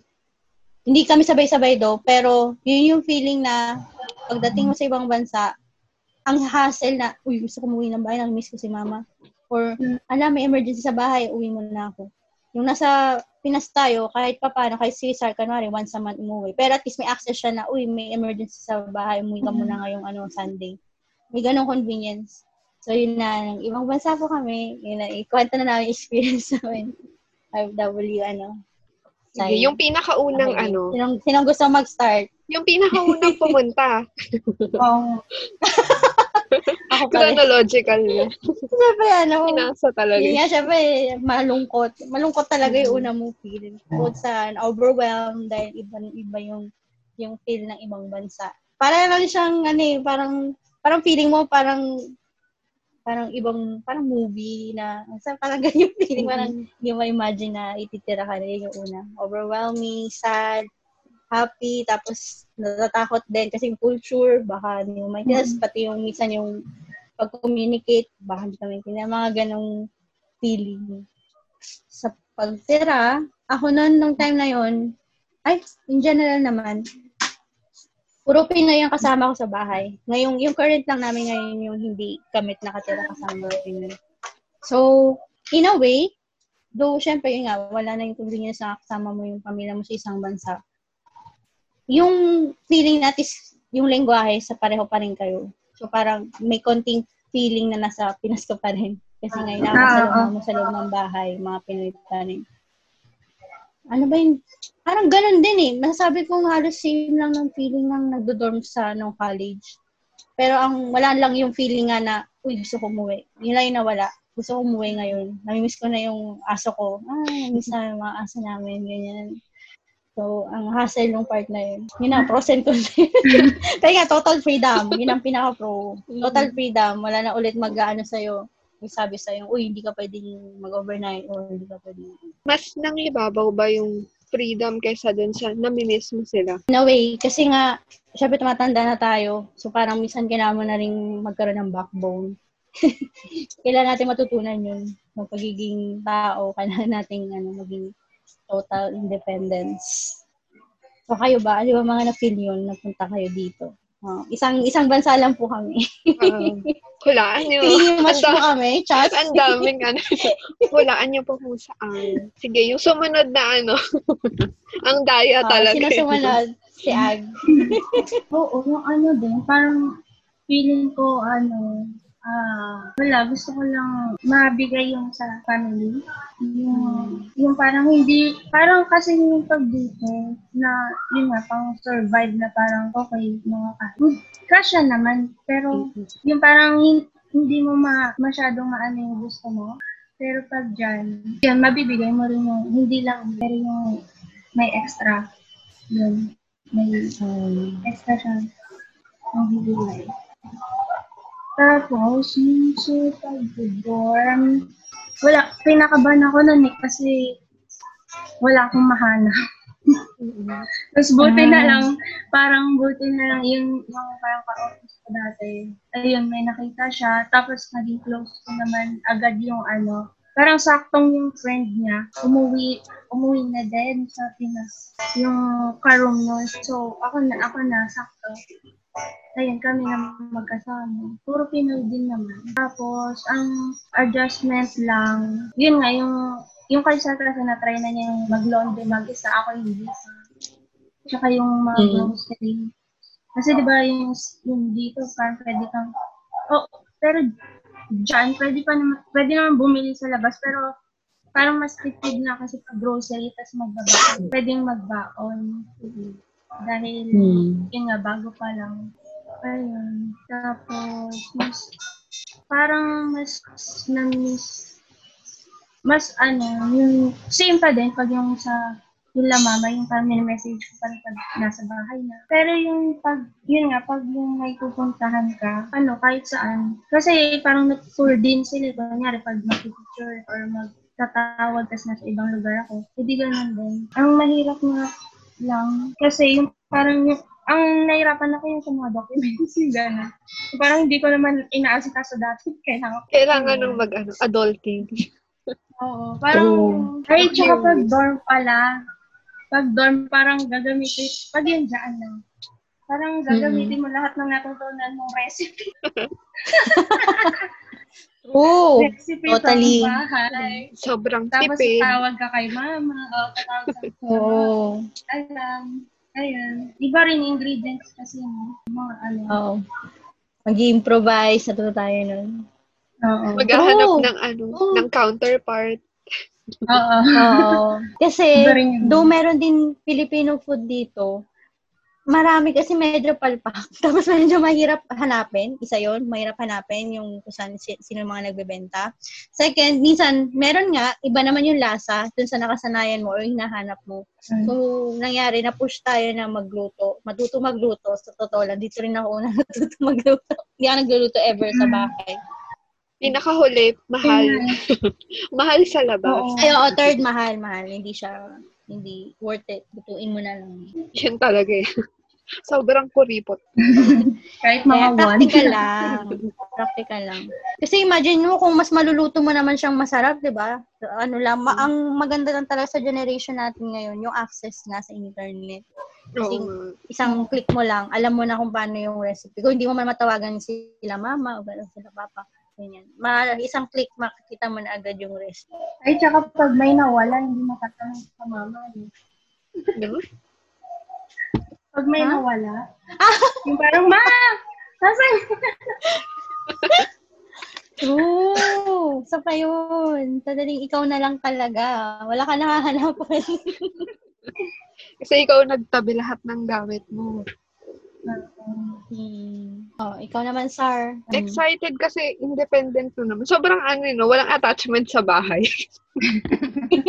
Hindi kami sabay-sabay do, pero yun yung feeling na pagdating mo sa ibang bansa, ang hassle na, uy, gusto ko umuwi ng bahay, nang-miss ko si mama. Or, ala, may emergency sa bahay, uwi mo na ako. Yung nasa Pinas tayo, kahit pa paano, kahit si Sar, kanwari, once a month umuwi. Pero at least may access siya na, uy, may emergency sa bahay, umuwi ka muna ngayong ano, Sunday. May ganong convenience. So, yun na, ng ibang bansa po kami, yun na, ikwento na namin experience namin. FW, ano, Sige, yung pinakaunang Okay. ano, Sinong, sinong gusto mag-start? yung pinakaunang pumunta, Oo. Ako pa rin. chronological na. Siyempre, ano, Pinasa talaga. yun nga, siyempre, malungkot. Malungkot talaga yung una mong feeling. Bukod sa overwhelmed dahil iba-iba yung yung feel ng ibang bansa. Para lang siyang, ano eh, parang, parang feeling mo, parang, parang ibang, parang movie na, sa parang ganyan yung feeling, parang hindi mo imagine na ititira ka na yun yung una. Overwhelming, sad, happy, tapos natatakot din kasi yung culture, baka hindi mo maintindihan, pati yung minsan yung pag-communicate, baka hindi ka maintindihan, mga ganong feeling. Sa pagtira, ako noon, nung time na yon ay, in general naman, puro Pinoy ang kasama ko sa bahay. Ngayong, yung current lang namin ngayon yung hindi kamit nakatira kasama ng Pinoy. So, in a way, though, syempre, yun nga, wala na yung convenience na kasama mo yung pamilya mo sa isang bansa. Yung feeling natin, yung lengguwahe, sa pareho pa rin kayo. So, parang may konting feeling na nasa Pinas ka pa rin. Kasi ngayon, Ah, nakasalubong ah. mo sa loob ng bahay, mga Pinoy pa rin. Ano ba yun? Parang ganun din eh. Masasabi kong halos same lang ng feeling ng nagdo-dorm sa nung college. Pero ang wala lang yung feeling nga na, uy, gusto ko umuwi. Yun lang yung nawala. Gusto ko umuwi ngayon. Namimiss ko na yung aso ko. Ah, namimiss na yung mga aso namin. Ganyan. So, ang hassle ng part na yun. Yun ang pros and. Kaya nga, total freedom. Yun ang pinaka-pro. Total freedom. Wala na ulit mag-ano sa'yo. May sabi sa'yo, uy, hindi ka pwedeng mag-overnight or hindi ka pwedeng Mas nangibabaw ba yung freedom kaysa dun sa namimiss mo sila? In a way, kasi nga, syempre tumatanda na tayo. So parang minsan kailangan mo na rin magkaroon ng backbone. kailangan natin matutunan yun. Yung pagiging tao, kailangan natin ano, maging total independence. So kayo ba? Ano ba mga na-feel yun? Napunta kayo dito? Oh, isang isang bansa lang po kami. Um, hulaan nyo. Ang po kami. Chat. Ang daming ano. Hulaan nyo po kung saan. Sige, yung sumunod na ano. ang daya Uh, talaga. sino sumunod? Si Ag. Oo, yung ano din, parang feeling ko, ano, ah, wala, gusto ko lang mabigay yung sa family. Yung, yung parang hindi, parang kasi yung pag dito, na, yun nga, pang survive na parang, okay, mga ka. Kasya naman, pero yung parang hin- hindi mo ma, masyadong maano yung gusto mo. Pero pag dyan, yan, mabibigay mo rin yung, hindi lang, pero yung may extra. Yun. May extra siya. Magbibigay. Tapos, yung sa pag-dorm, wala, pinakaban ako nun eh, kasi wala akong mahanap. Tapos buti na lang, parang buti na lang yung mga parang ka-office ko dati. Ayun, may nakita siya. Tapos naging close ko naman agad yung ano. Parang saktong yung friend niya, umuwi, umuwi na din sa Pinas. Yung karoom nun. So, ako na, ako na, sakto. Ayun, kami na magkasama. Puro Pinoy din naman. Tapos, ang adjustment lang, yun nga, yung yung kay Sir kasi na-try na niya yung mag-laundry mag-isa, ako hindi. Tsaka yung mga Mm. grocery. Kasi di ba yung, yung dito, parang pwede kang, oh, pero dyan, pwede pa naman, pwede naman bumili sa labas, pero parang mas tipid na kasi pag grocery, tapos magbabaon. Pwedeng magbaon. Dahil, yun nga, bago pa lang. Ayun. Tapos, mas, parang mas na-miss mas ano, yung same pa din pag yung sa yung la mama, yung parang message ko pa rin pag nasa bahay na. Pero yung pag, yun nga, pag yung may pupuntahan ka, ano, kahit saan. Kasi parang nag-tour din sila. Kunyari, pag mag-picture or magtatawag tas nasa ibang lugar ako, hindi ganun din. Ang mahirap nga lang, kasi yung parang yung, ang nahirapan ako yung sa mga documents, yung gano'n. Parang hindi ko naman inaasikaso dati. Kailangan Kailangan nung mag ano, adulting. Oo, parang, ay, tsaka pag dorm pala, pag dorm, parang gagamitin, pag yan dyan lang. Parang gagamitin mo lahat ng natutunan mong recipe. Recipe totally. from bahay. Sobrang Tapos tipid. tawag ka kay mama, o tatawag ka kay mama. Oo. Alam. Ayun. Iba rin ingredients kasi no? mga ano. Oo. Mag-improvise. Natuto tayo nun. Oo. Maghahanap Oo. ng ano, Oo. ng counterpart. Oo. Oo. Kasi, though meron din Filipino food dito, marami kasi medyo palpak. Tapos medyo mahirap hanapin. Isa yon mahirap hanapin yung kung saan, si- sino mga nagbebenta. Second, minsan, meron nga, iba naman yung lasa dun sa nakasanayan mo o yung hinahanap mo. So, nangyari, na-push tayo na magluto. Matuto magluto. Sa totoo lang, dito rin ako una natuto magluto. Hindi ako nagluluto ever sa bahay. Pinakahuli, mahal. mahal sa labas. Oo. Ay, oo, third, mahal, mahal. Hindi siya, hindi worth it. Lutuin mo na lang. Yan talaga eh. Sobrang kuripot. Kahit Kaya mga one. practical lang. Practical lang. Kasi imagine mo kung mas maluluto mo naman siyang masarap, di ba? Ano lang, ma- ang maganda lang talaga sa generation natin ngayon, yung access nga sa internet. Kasi nga. isang click mo lang, alam mo na kung paano yung recipe. Kung hindi mo man matawagan sila mama o gano'n sila papa. Ganyan. Ma- isang click, makikita mo na agad yung recipe. Ay, tsaka pag may nawala, hindi makatanong sa mama. No? No? Pag may Ha? nawala, yung parang, ma! Nasaan? True! Isa pa yun. Tadaling ikaw na lang talaga. Wala ka nakahanapan. Kasi ikaw nagtabi lahat ng gamit mo. Hmm. Oh, ikaw naman, Sar. Ano? Excited kasi independent ko naman. Sobrang ano, no, walang attachment sa bahay.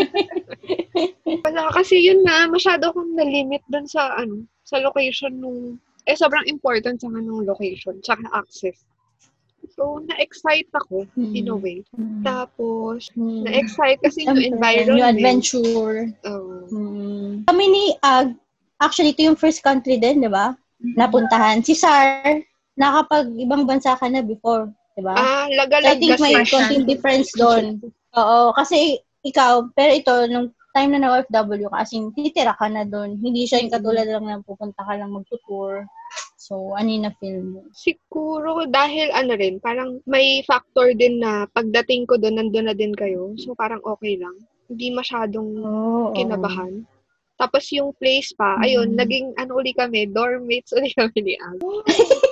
Wala kasi yun na, masyado akong na-limit dun sa ano, sa location nung, eh sobrang important sa nung location, tsaka access. So, na-excite ako, in a Mm. way. Hmm. Tapos, Hmm. na-excite kasi yung Siyempre, environment. New adventure. Oo. Hmm. Kami ni Ag, actually, ito yung first country din, di ba? Napuntahan. Si Sar, nakapag ibang bansa ka na before, di ba? Ah, So, I lagalag think may konting difference doon. Oo, kasi ikaw, pero ito, nung time na na-OFW ka, as in, titira ka na doon. Hindi siya yung katulad lang na pupunta ka lang mag-tour. So, ano yung na-feel mo? Siguro dahil ano rin, parang may factor din na pagdating ko doon, nandun na din kayo. So, parang okay lang. Hindi masyadong Oo. kinabahan. Tapos yung place pa, ayun, Mm. naging ano uli kami, dorm mates uli kami ni Ag.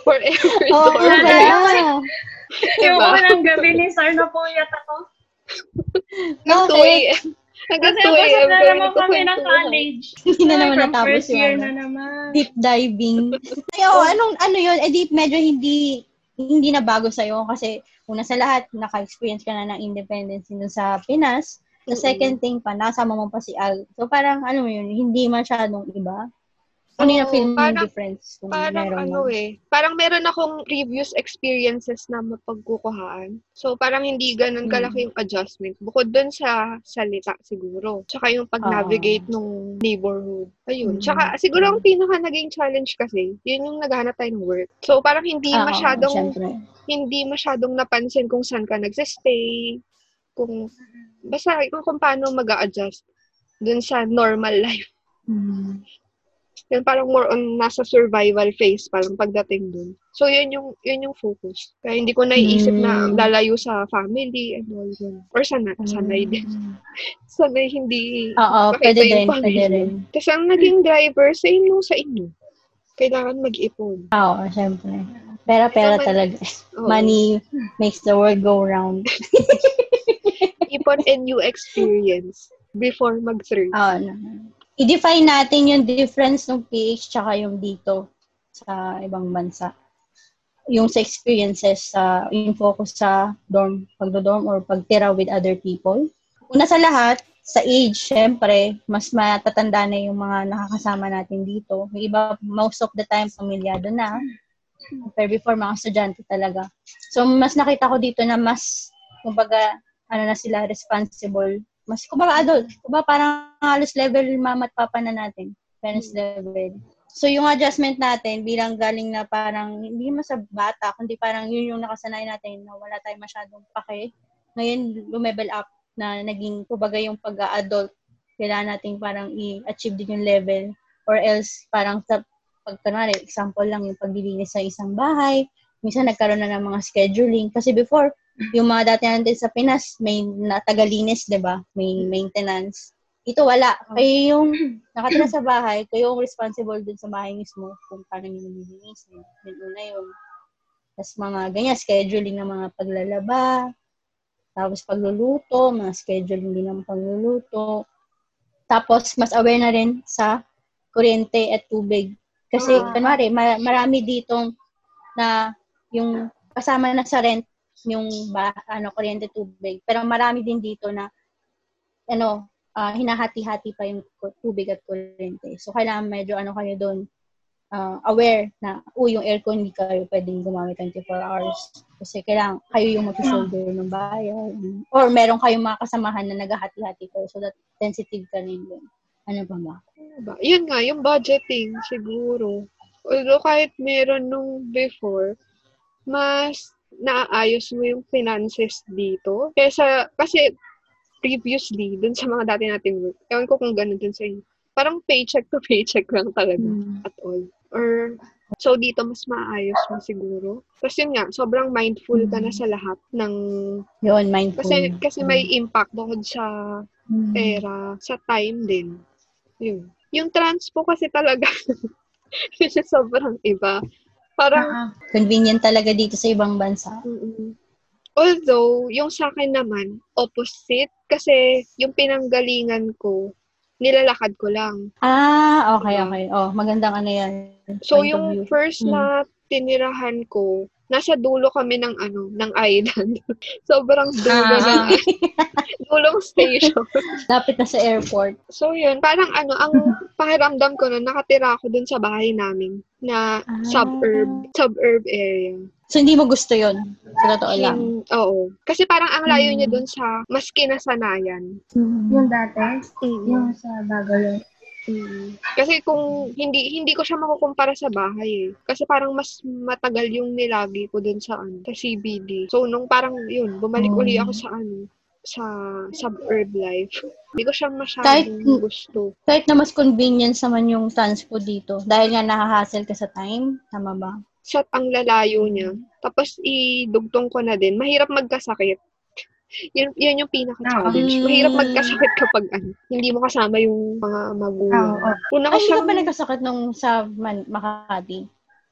Forever Oo, dorm wala. mates. Yung Diba? unang gabi ni Sar na puyat ako. Hanggang 2 Bakit? a.m. Hanggang Kasi 2 busog a.m. na naman kami ng college. Hindi na naman natapos first yung year ano. na naman. deep diving. Ay, oh, anong, ano yun? Eh, di, medyo hindi, hindi na bago sa'yo kasi una sa lahat, naka-experience ka na ng independence dun sa Pinas. The second thing pa, nasama mo pa si Al. So, parang, ano yun, hindi masyadong iba. Ano yung feel mo yung difference? Kung Parang meron ano man? eh, parang meron akong previous experiences na mapagkukuhaan. So, parang hindi ganun Mm. kalaki yung adjustment. Bukod dun sa salita siguro. Tsaka yung pag-navigate nung neighborhood. Ayun. Mm. Tsaka siguro ang pinaka naging challenge kasi, yun yung naghahanap tayo ng work. So, parang hindi oo, masyadong, syempre. hindi masyadong napansin kung saan ka nagsistay, kung, basta kung, kung paano mag adjust dun sa normal life. Mm. Yun parang more on nasa survival phase parang pagdating dun. So yun yung yun yung focus. Kaya hindi ko naiisip na Mm. lalayo sa family and all yun. Or sana, sanay din. Mm. Sanay hindi Oo, pwede din, pwede rin. Tapos ang naging driver, same nung sa inyo. Kailangan mag-ipon. Oo, syempre. Pera-pera talaga. Oo. Money makes the world go round. Ipon and new experience before mag-search. Oo naman. I-define natin yung difference ng PH tsaka yung dito sa ibang bansa. Yung sa experiences, sa yung focus sa dorm, pagdo-dorm or pagtira with other people. Una sa lahat, sa age, syempre, mas matatanda na yung mga nakakasama natin dito. Yung iba, most of the time, pamilyado na. Pero before, mga estudyante talaga. So, mas nakita ko dito na mas, kumbaga, ano na sila, responsible. Mas, kumbaga, adult. Kumbaga, parang halos level mama at papa na natin. Parents level. So, yung adjustment natin, bilang galing na parang, hindi mo sa bata, kundi parang yun yung nakasanay natin na wala tayong masyadong pake. Ngayon, lumevel up na naging, kumbaga, yung pag-adult kailangan nating parang i-achieve din yung level or else parang sa pag kunwari, example lang yung paglilinis sa isang bahay, minsan nagkaroon na ng mga scheduling. Kasi before, yung mga dati natin sa Pinas, may natagalinis, di ba? May maintenance. Ito wala. Kayo yung nakatira sa bahay, kayo yung responsible dun sa bahay mismo kung paano nyo nililinis. Yun una yung tapos mga ganyan, scheduling ng mga paglalaba, tapos pagluluto, mga scheduling din ng pagluluto. Tapos, mas aware na rin sa kuryente at tubig. Kasi, Ah. kunwari, ma- marami ditong na yung kasama na sa rent yung ba, ano, kuryente tubig. Pero marami din dito na ano, ah, hinahati-hati pa yung tubig at kuryente. So, kailangan medyo ano kayo doon ah, aware na, oh, yung aircon hindi kayo pwedeng gumamit 24 hours. Kasi kailangan kayo yung mag-shoulder ng bayan. Or meron kayong mga kasamahan na naghahati-hati kayo so that sensitive ka rin doon. Ano? Ano ba? Yun nga, yung budgeting, siguro. Although kahit meron nung before, mas naayos mo yung finances dito. Kesa, kasi previously, dun sa mga dati nating work, ewan ko kung ganun dun sa inyo, parang paycheck to paycheck lang talaga Hmm. at all. Or, so dito mas maayos mo siguro. Tapos yun nga, sobrang mindful ka na sa lahat ng, Yun, mindful. kasi, kasi may impact bukod sa Mm. pera, sa time din. Yun. Yung transpo kasi talaga, yung sobrang iba. Parang, Ah, Convenient talaga dito sa ibang bansa. mm-mm. although, yung sa akin naman, opposite, kasi yung pinanggalingan ko, nilalakad ko lang. Ah, okay, okay. Oh, magandang ano yan. So, yung view. first Mm. na tinirahan ko, nasa dulo kami ng ano, ng island. Sobrang dulo Ah. ng dulong station. Lapit na sa airport. So, yun. Parang ano, ang pakiramdam ko na nakatira ako dun sa bahay namin na Ah. suburb, suburb area. So, hindi mo gusto yon Sa totoo lang. Hin- oo. Kasi parang ang layo Mm. niya dun sa mas kinasanayan. yung dati, Mm. yung sa Bagalong. Mm. Kasi kung hindi hindi ko siya makukumpara sa bahay eh. Kasi parang mas matagal yung nilagi ko dun sa ano, sa CBD. So nung parang yun, bumalik uli ako sa ano, sa suburb life. Hindi ko siya Kahit- masyadong gusto. Kahit na mas convenience naman yung transpo dito. Dahil nga nakahasel ka sa time. Tama ba? Sa ang lalayo niya. Tapos idugtong ko na din. Mahirap magkasakit. Yun, yun yung pinaka-challenge. Ah. Mahirap magkasakit kapag ano, hindi mo kasama yung mga magulang. Oo. Una ko Ay, siyang ba nagkasakit nung sa Man- Makati?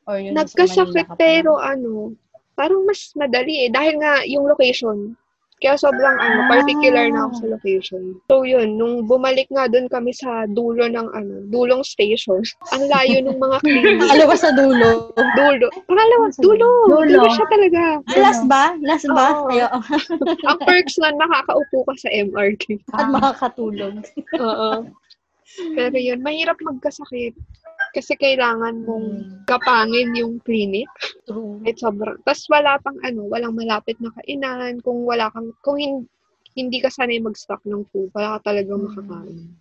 Or yung sa Nagkasakit Manila pa pero ano, parang mas madali eh. Dahil nga yung location. Kaya sobrang ano, Ah. particular na ako sa location. So yun, nung bumalik nga doon kami sa dulo ng ano, dulong station. Ang layo ng mga clinic. Pangalawa sa dulo. dulo. Pangalawa, Sa dulo. dulo. Dulo siya talaga. Last ba? Last ba? Oo. Ayo. Ang perks nun, nakakaupo ka sa MRT. At makakatulog. Oo. Pero yun, mahirap magkasakit. Kasi kailangan mong Hmm. kapangin yung clinic. True. Kahit sobrang. Tapos wala pang ano, walang malapit na kainan. Kung wala kang, kung hin- hindi ka sanay mag-stock ng food, wala ka talagang makakain.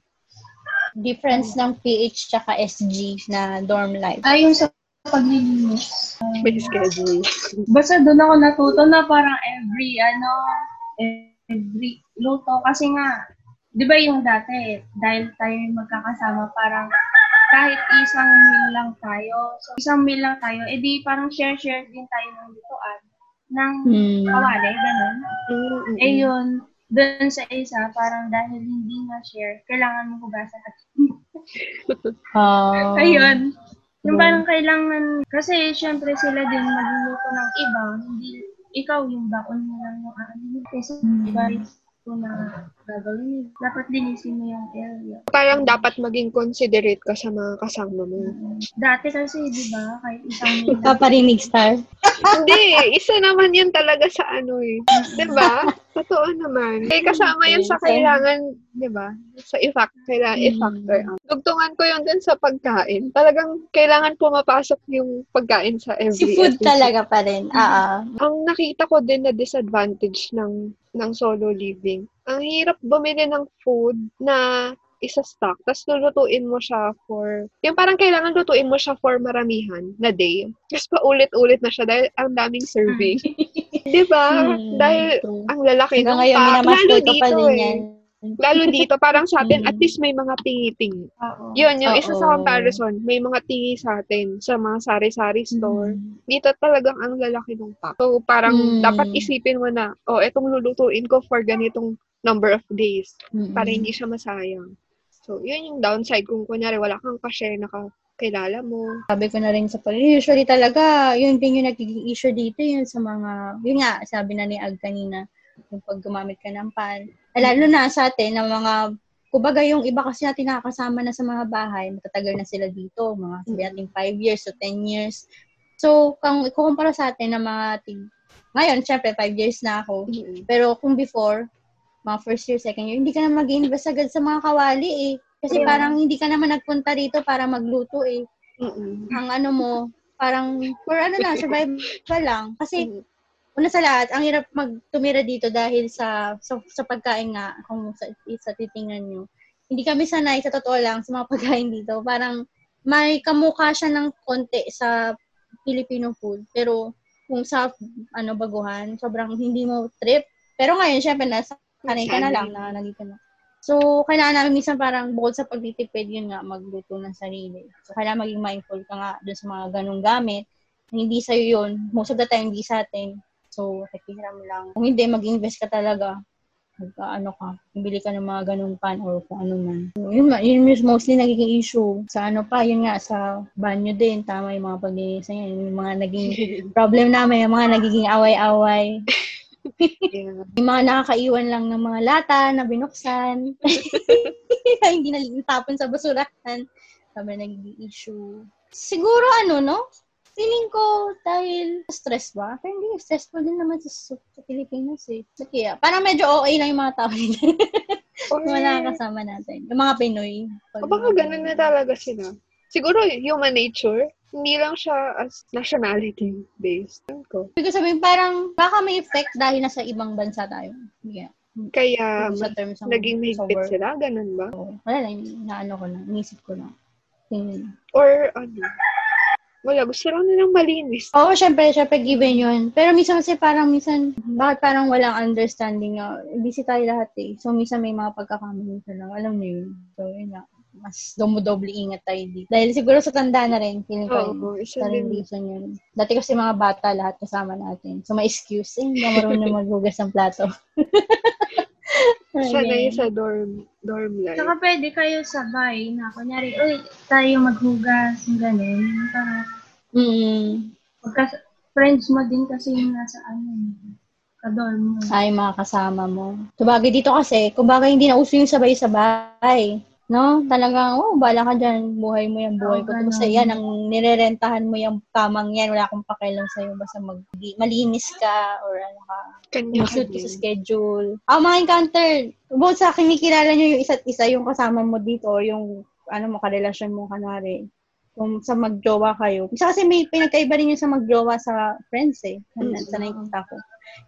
Difference ng PH tsaka SG na dorm life. Ay, yung sa paglilinis. May schedule. Basta doon ako natuto na parang every, ano, every luto. Kasi nga, di ba yung dati, dahil tayo yung magkakasama, parang kahit isang meal lang tayo. So, isang meal lang tayo, edi parang share-share din tayo ng lutuan. Ng Hmm. kawali, ganun. Mm-mm. Eh yun, doon sa isa, parang dahil hindi na-share, kailangan mo hugasan at Ah. Ayun. Yung Hmm. parang kailangan, kasi syempre sila din magluluto ng iba, hindi ikaw yung baon mo lang yung ano. Kasi Hmm. Ko na gagawin. Dapat linisin mo yung area. Parang dapat maging considerate ka sa mga kasama mo. Dati kasi, di ba, kahit isang meal lang. Kaparinig star. hindi, isa naman yun talaga sa ano eh. 'Di ba? Totoo naman. Eh, kasama yan sa kailangan, 'di ba? Sa i-fact, kailangan Mm. i-factor out. Dugtungan ko yun din sa pagkain. Talagang kailangan pumapasok yung pagkain sa every Si food episode. talaga pa rin. Ah, ah. Ang nakita ko din na disadvantage ng ng solo living, ang hirap bumili ng food na isa stock, tapos lulutuin mo siya for, yung parang kailangan lutuin mo siya for maramihan na day. Tapos paulit-ulit na siya dahil ang daming serving. Di ba? Hmm, Dahil true. ang lalaki ng pack. Lalo dito din eh. yan. Lalo dito, parang sa atin, Mm. at least may mga tingi-tingi. Oo. Yun, yung isa sa comparison, may mga tingi sa atin sa mga sari-sari store. Mm. Dito talagang ang lalaki ng pack. So, parang Mm. dapat isipin mo na, oh, etong lulutuin ko for ganitong number of days Mm-mm. para hindi siya masayang. So, yun yung downside kung kunyari wala kang ka-share na kakilala mo. Sabi ko na rin sa pag usually talaga, yun din yung nagiging issue dito, yun sa mga, yun nga, sabi na ni Ag kanina, yung pag gumamit ka ng pan. Eh, lalo na sa atin, ng mga, kumbaga yung iba kasi natin nakakasama na sa mga bahay, matatagal na sila dito, mga sabi natin 5 years to 10 years. So, kung ikukumpara sa atin ng mga tig, ngayon, syempre, 5 years na ako. Pero kung before, mga first year, second year, hindi ka na mag-invest agad sa mga kawali eh. Kasi Yeah. parang hindi ka naman nagpunta rito para magluto eh Mm-mm. ang ano mo, parang, for ano lang, survival lang. Kasi, una sa lahat, ang hirap magtumira dito dahil sa, sa, sa pagkain nga, kung sa, sa titingnan nyo. Hindi kami sanay, sa totoo lang, sa mga pagkain dito. Parang, may kamukha siya ng konti sa Filipino food. Pero, kung sa, ano, baguhan, sobrang hindi mo trip. Pero ngayon, syempre, nasa, sanay ka na lang, na nandito na. So, kailangan namin minsan parang bukod sa pagtitipid, yun nga, magluto ng sarili. So, kailangan maging mindful ka nga dun sa mga ganong gamit. Hindi sa'yo yun. Most of the time, hindi sa atin. So, nakikiram lang. Kung hindi, mag-invest ka talaga. Mag, ano ka, bibili ka ng mga ganong pan or kung ano man. So, yun, yun yung mostly nagiging issue. Sa ano pa, yun nga, sa banyo din. Tama yung mga paglinis na yun. Yung mga naging problem namin, yung mga nagiging away-away. Yeah. Yung mga nakakaiwan lang ng mga lata na binuksan. hindi na tapon sa basurahan. Sabi nagiging issue. Siguro ano, no? Feeling ko dahil stress ba? Pero hindi, stressful din naman sa, sa Pilipinas eh. So, kaya, parang medyo okay lang yung mga tao nila. Yung mga nakakasama natin. Yung mga Pinoy. O baka ganun na talaga sila. Siguro, human nature, hindi lang siya as nationality based. Ko. Ibig sabihin, parang baka may effect dahil nasa ibang bansa tayo. Yeah. Kaya, sa terms ng naging mahigpit sila, ganun ba? So, wala lang, naano ko lang, inisip ko lang. Yun. Or, ano, wala, gusto lang nilang malinis. Oo, syempre, syempre given yun. Pero minsan kasi parang minsan, bakit parang walang understanding na busy tayo lahat eh. So, minsan may mga pagkakamali ka lang. Alam niyo yun. So, yun na. Mas dumodoble ingat tayo dito. Dahil siguro sa tanda na rin, feeling ko. Oo, isa reason yun. Dati kasi mga bata lahat kasama natin. So, may excuse. Eh, hindi marunong maghugas ng plato. Sanay sa dorm, dorm life. Saka pwede kayo sabay na, kunyari, uy, tayo maghugas, yung ganun. Parang, Mm. pagka, friends mo din kasi yung nasa ano, kadorm mo. ay mga kasama mo. Sabagay dito kasi, kumbaga hindi na uso yung sabay-sabay. No? Talagang, oh, bala ka dyan. Buhay mo yan, buhay Oo, ko. Tapos yan, ang nirerentahan mo yung kamang yan. Wala akong pakialam sa'yo. Basta mag, malinis ka or ano ka. Kanya Suit ka sa schedule. Ah, mga encounter. Both sa kinikilala nyo yung isa't isa, yung kasama mo dito or yung ano mo, karelasyon mo, kanwari. Kung sa magjowa kayo. Isa kasi may pinagkaiba rin yung sa magjowa sa friends eh. Mm. Sa nakikita ko.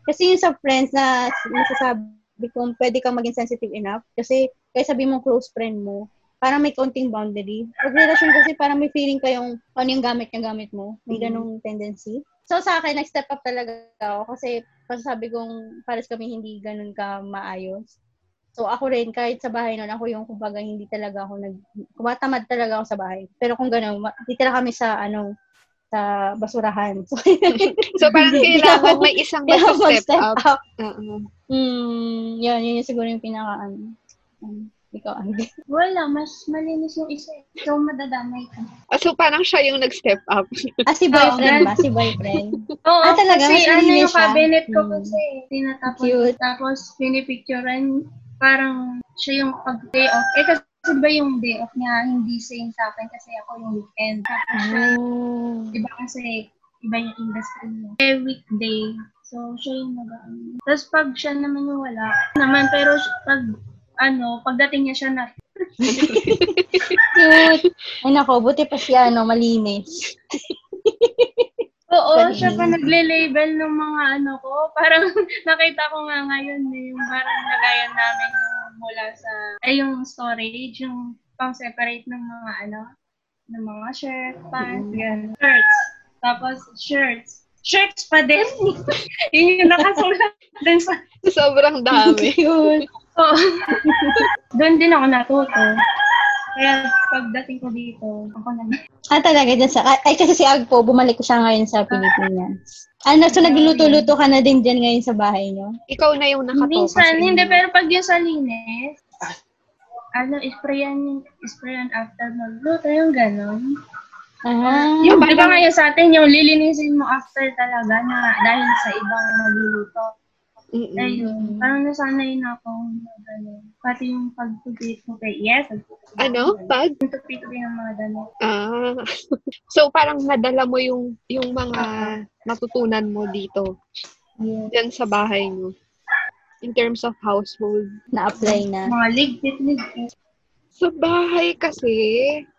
Kasi yung sa friends na nasasabi kong pwede kang maging sensitive enough. Kasi kaya sabi mo close friend mo, parang may konting boundary. Pag relasyon kasi parang may feeling kayong ano yung gamit yung gamit mo. May Mm. ganong tendency. So sa akin, nag-step up talaga ako kasi sabi kong pares kami hindi ganun ka maayos. So ako rin, kahit sa bahay noon, ako yung kumbaga hindi talaga ako nag, kumatamad talaga ako sa bahay. Pero kung gano'n, titira kami sa ano, sa basurahan. So, So, parang kailangan may isang mag-step mag-step up. up. Oo. Hmm, yun, yun yung siguro yung pinaka, ano, um, ikaw, Ande. Wala, mas malinis yung isa eh. So, madadamay ka. Ah, so, parang siya yung nag-step up. Ah, si boyfriend ba? Si boyfriend. Oo, Ah, talaga? kasi ano yung siya? cabinet ko Hmm. kasi tinatapon. Cute. Tapos, pinipicturean, parang siya yung pag-day off. Eh, kasi ba yung day off niya, hindi same sa akin kasi ako yung weekend. Tapos siya, Oh. iba kasi, iba yung industry niya. Eh, weekday. So, siya yung nag Tapos, pag siya naman yung wala, naman, pero pag, ano, pagdating niya siya na, Cute. Ay, nako, buti pa si ano, malinis. Oo, Galing. siya pa nagle-label ng mga ano ko. Parang nakita ko nga ngayon eh, yung parang lagayan namin yung mula sa, ay yung storage, yung pang separate ng mga ano, ng mga shirt, pants, ganun. Shirts. Tapos shirts. Shirts pa din. yun yung nakasulat din sa, Sobrang dami. Oo. Doon din ako natuto. Kaya pagdating ko dito, ako na. Ah, talaga dyan sa... Ay, kasi si Agpo, bumalik ko siya ngayon sa Pilipinas. Ano, so nagluluto-luto ka na din dyan ngayon sa bahay niyo? Ikaw na yung nakatoka Minsan, sa hindi, pero pag yung sa linis, ano, sprayan, sprayan after magluto, yung gano'n. Ah, Yung di ba ngayon sa atin, yung lilinisin mo after talaga na dahil sa ibang magluluto. Mm-mm. Ayun, parang nasanay na ako na gano'n. Pati yung pagtupit mo kay yes, Ano? Pag? yung tupit ng mga damit. Ah. so, parang nadala mo yung, yung mga natutunan mo dito. Yes. Yan sa bahay mo. In terms of household. na-apply na. Mga ligpit-ligpit. Sa bahay kasi,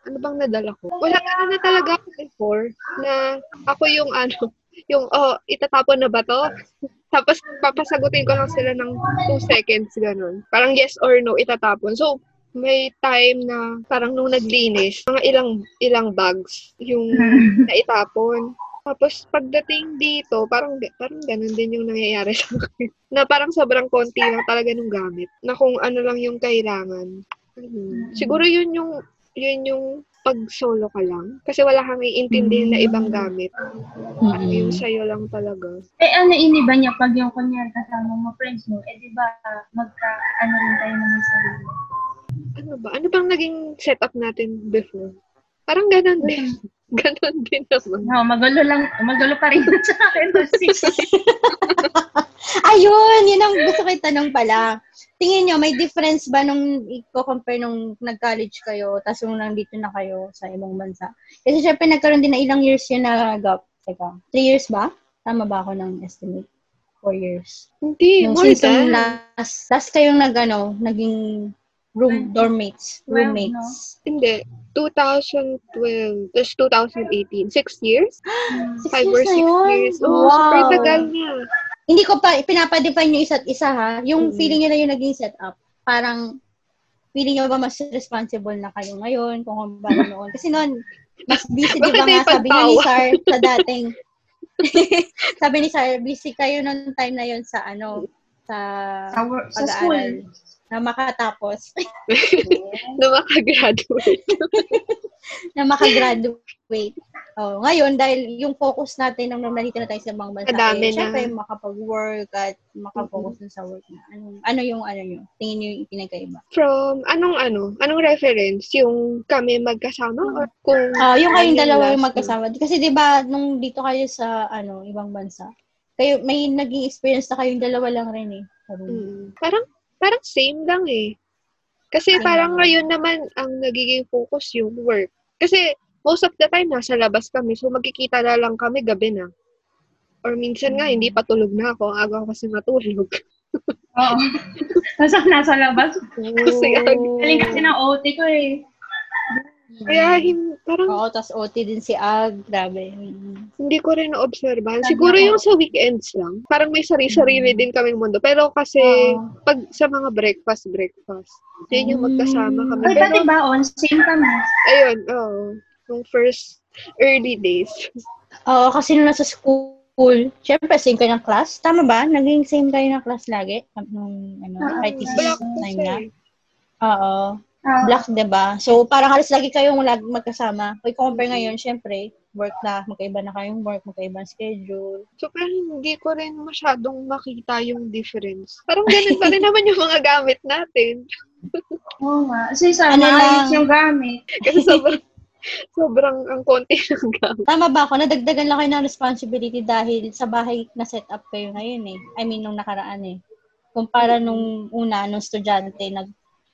ano bang nadala ko? Wala na, na talaga ako before na ako yung ano, yung, oh, itatapon na ba to? Tapos, papasagutin ko lang sila ng 2 seconds, ganun. Parang yes or no, itatapon. So, may time na parang nung naglinis, mga ilang ilang bags yung naitapon. Tapos pagdating dito, parang parang ganun din yung nangyayari sa akin. Na parang sobrang konti lang talaga nung gamit. Na kung ano lang yung kailangan. Ayun. Siguro yun yung yun yung pag solo ka lang. Kasi wala kang iintindihin na ibang gamit. Parang yung sa'yo lang talaga. Eh, ano iniba niya pag yung kunyari kasama mo, friends mo, eh, di ba, magka, ano rin tayo may sarili. Ano ba? Ano bang naging setup natin before? Parang ganun din. Ganun din naman. No, magulo lang, magulo pa rin sa akin. Ayun, yun ang gusto ko itanong pala. Tingin nyo, may difference ba nung i-compare nung nag-college kayo, tapos nung nandito na kayo sa ibang bansa? Kasi syempre nagkaroon din na ilang years yun na gap. Teka, three years ba? Tama ba ako ng estimate? Four years. Hindi, Nung more than. last, last kayong nag, ano, naging room, dorm mates, Well, roommates. Hindi. 2012. Tapos 2018. Six years? Six Five years or six yun? years. Oo, wow. super tagal na. Hindi ko pa pinapa-define yung isa't isa ha. Yung Mm. feeling nyo na yung naging setup. Parang, feeling nyo ba mas responsible na kayo ngayon kung kumpara noon? Kasi noon, mas busy, di ba nga, sabi nga ni? Sar sa dating, sabi ni Sar, busy kayo noong time na yon sa ano, sa sa, work, sa school. Na makatapos, Na makagraduate. na makagraduate. Oh, ngayon, dahil yung focus natin nung nandito na tayo sa ibang bansa, Madami eh, na. syempre makapag-work at makafocus na sa work na. Ano, ano yung ano nyo? Tingin nyo yung pinagkaiba? From, anong ano? Anong reference? Yung kami magkasama? Or kung... Ah, yung kayong dalawa yung year? magkasama. Kasi 'di ba nung dito kayo sa ano, ibang bansa, kayo may naging experience na kayong dalawa lang rin eh. Mm. Parang, parang same lang eh. Kasi parang ngayon naman ang nagiging focus yung work. Kasi most of the time nasa labas kami. So magkikita na lang kami gabi na. Or minsan nga, hindi pa tulog na ako. Aga ko kasi matulog. Oo. Nasa, nasa labas. Kasi ang- Galing kasi ng OT ko eh. Kaya hin- parang Oo, tas OT din si Ag, grabe. Hindi ko rin na-obserban. Sabi Siguro yung sa weekends lang. Parang may sari-sarili din kaming mundo. Pero kasi Oo. pag sa mga breakfast, breakfast. Yun yung magkasama kami. Ay, Pero, pati baon, same kami. ayun, oo. Yung first early days. Oo, kasi nung nasa school, syempre same kayo ng class. Tama ba? Naging same kayo ng class lagi? Nung ano, Ah, ITC time na? Oo. Ah, Black, 'di ba? So, parang halos lagi kayong lagi magkasama. Kung compare ngayon, syempre, work na, magkaiba na kayong work, magkaiba ang schedule. So, parang hindi ko rin masyadong makita yung difference. Parang ganun pa rin naman yung mga gamit natin. Oo nga. Kasi sa Ano lang. yung gamit. Kasi sobrang, sobrang ang konti ng gamit. Tama ba ako? Nadagdagan lang kayo ng responsibility dahil sa bahay na set up kayo ngayon eh. I mean, nung nakaraan eh. Kumpara nung una, nung estudyante, nag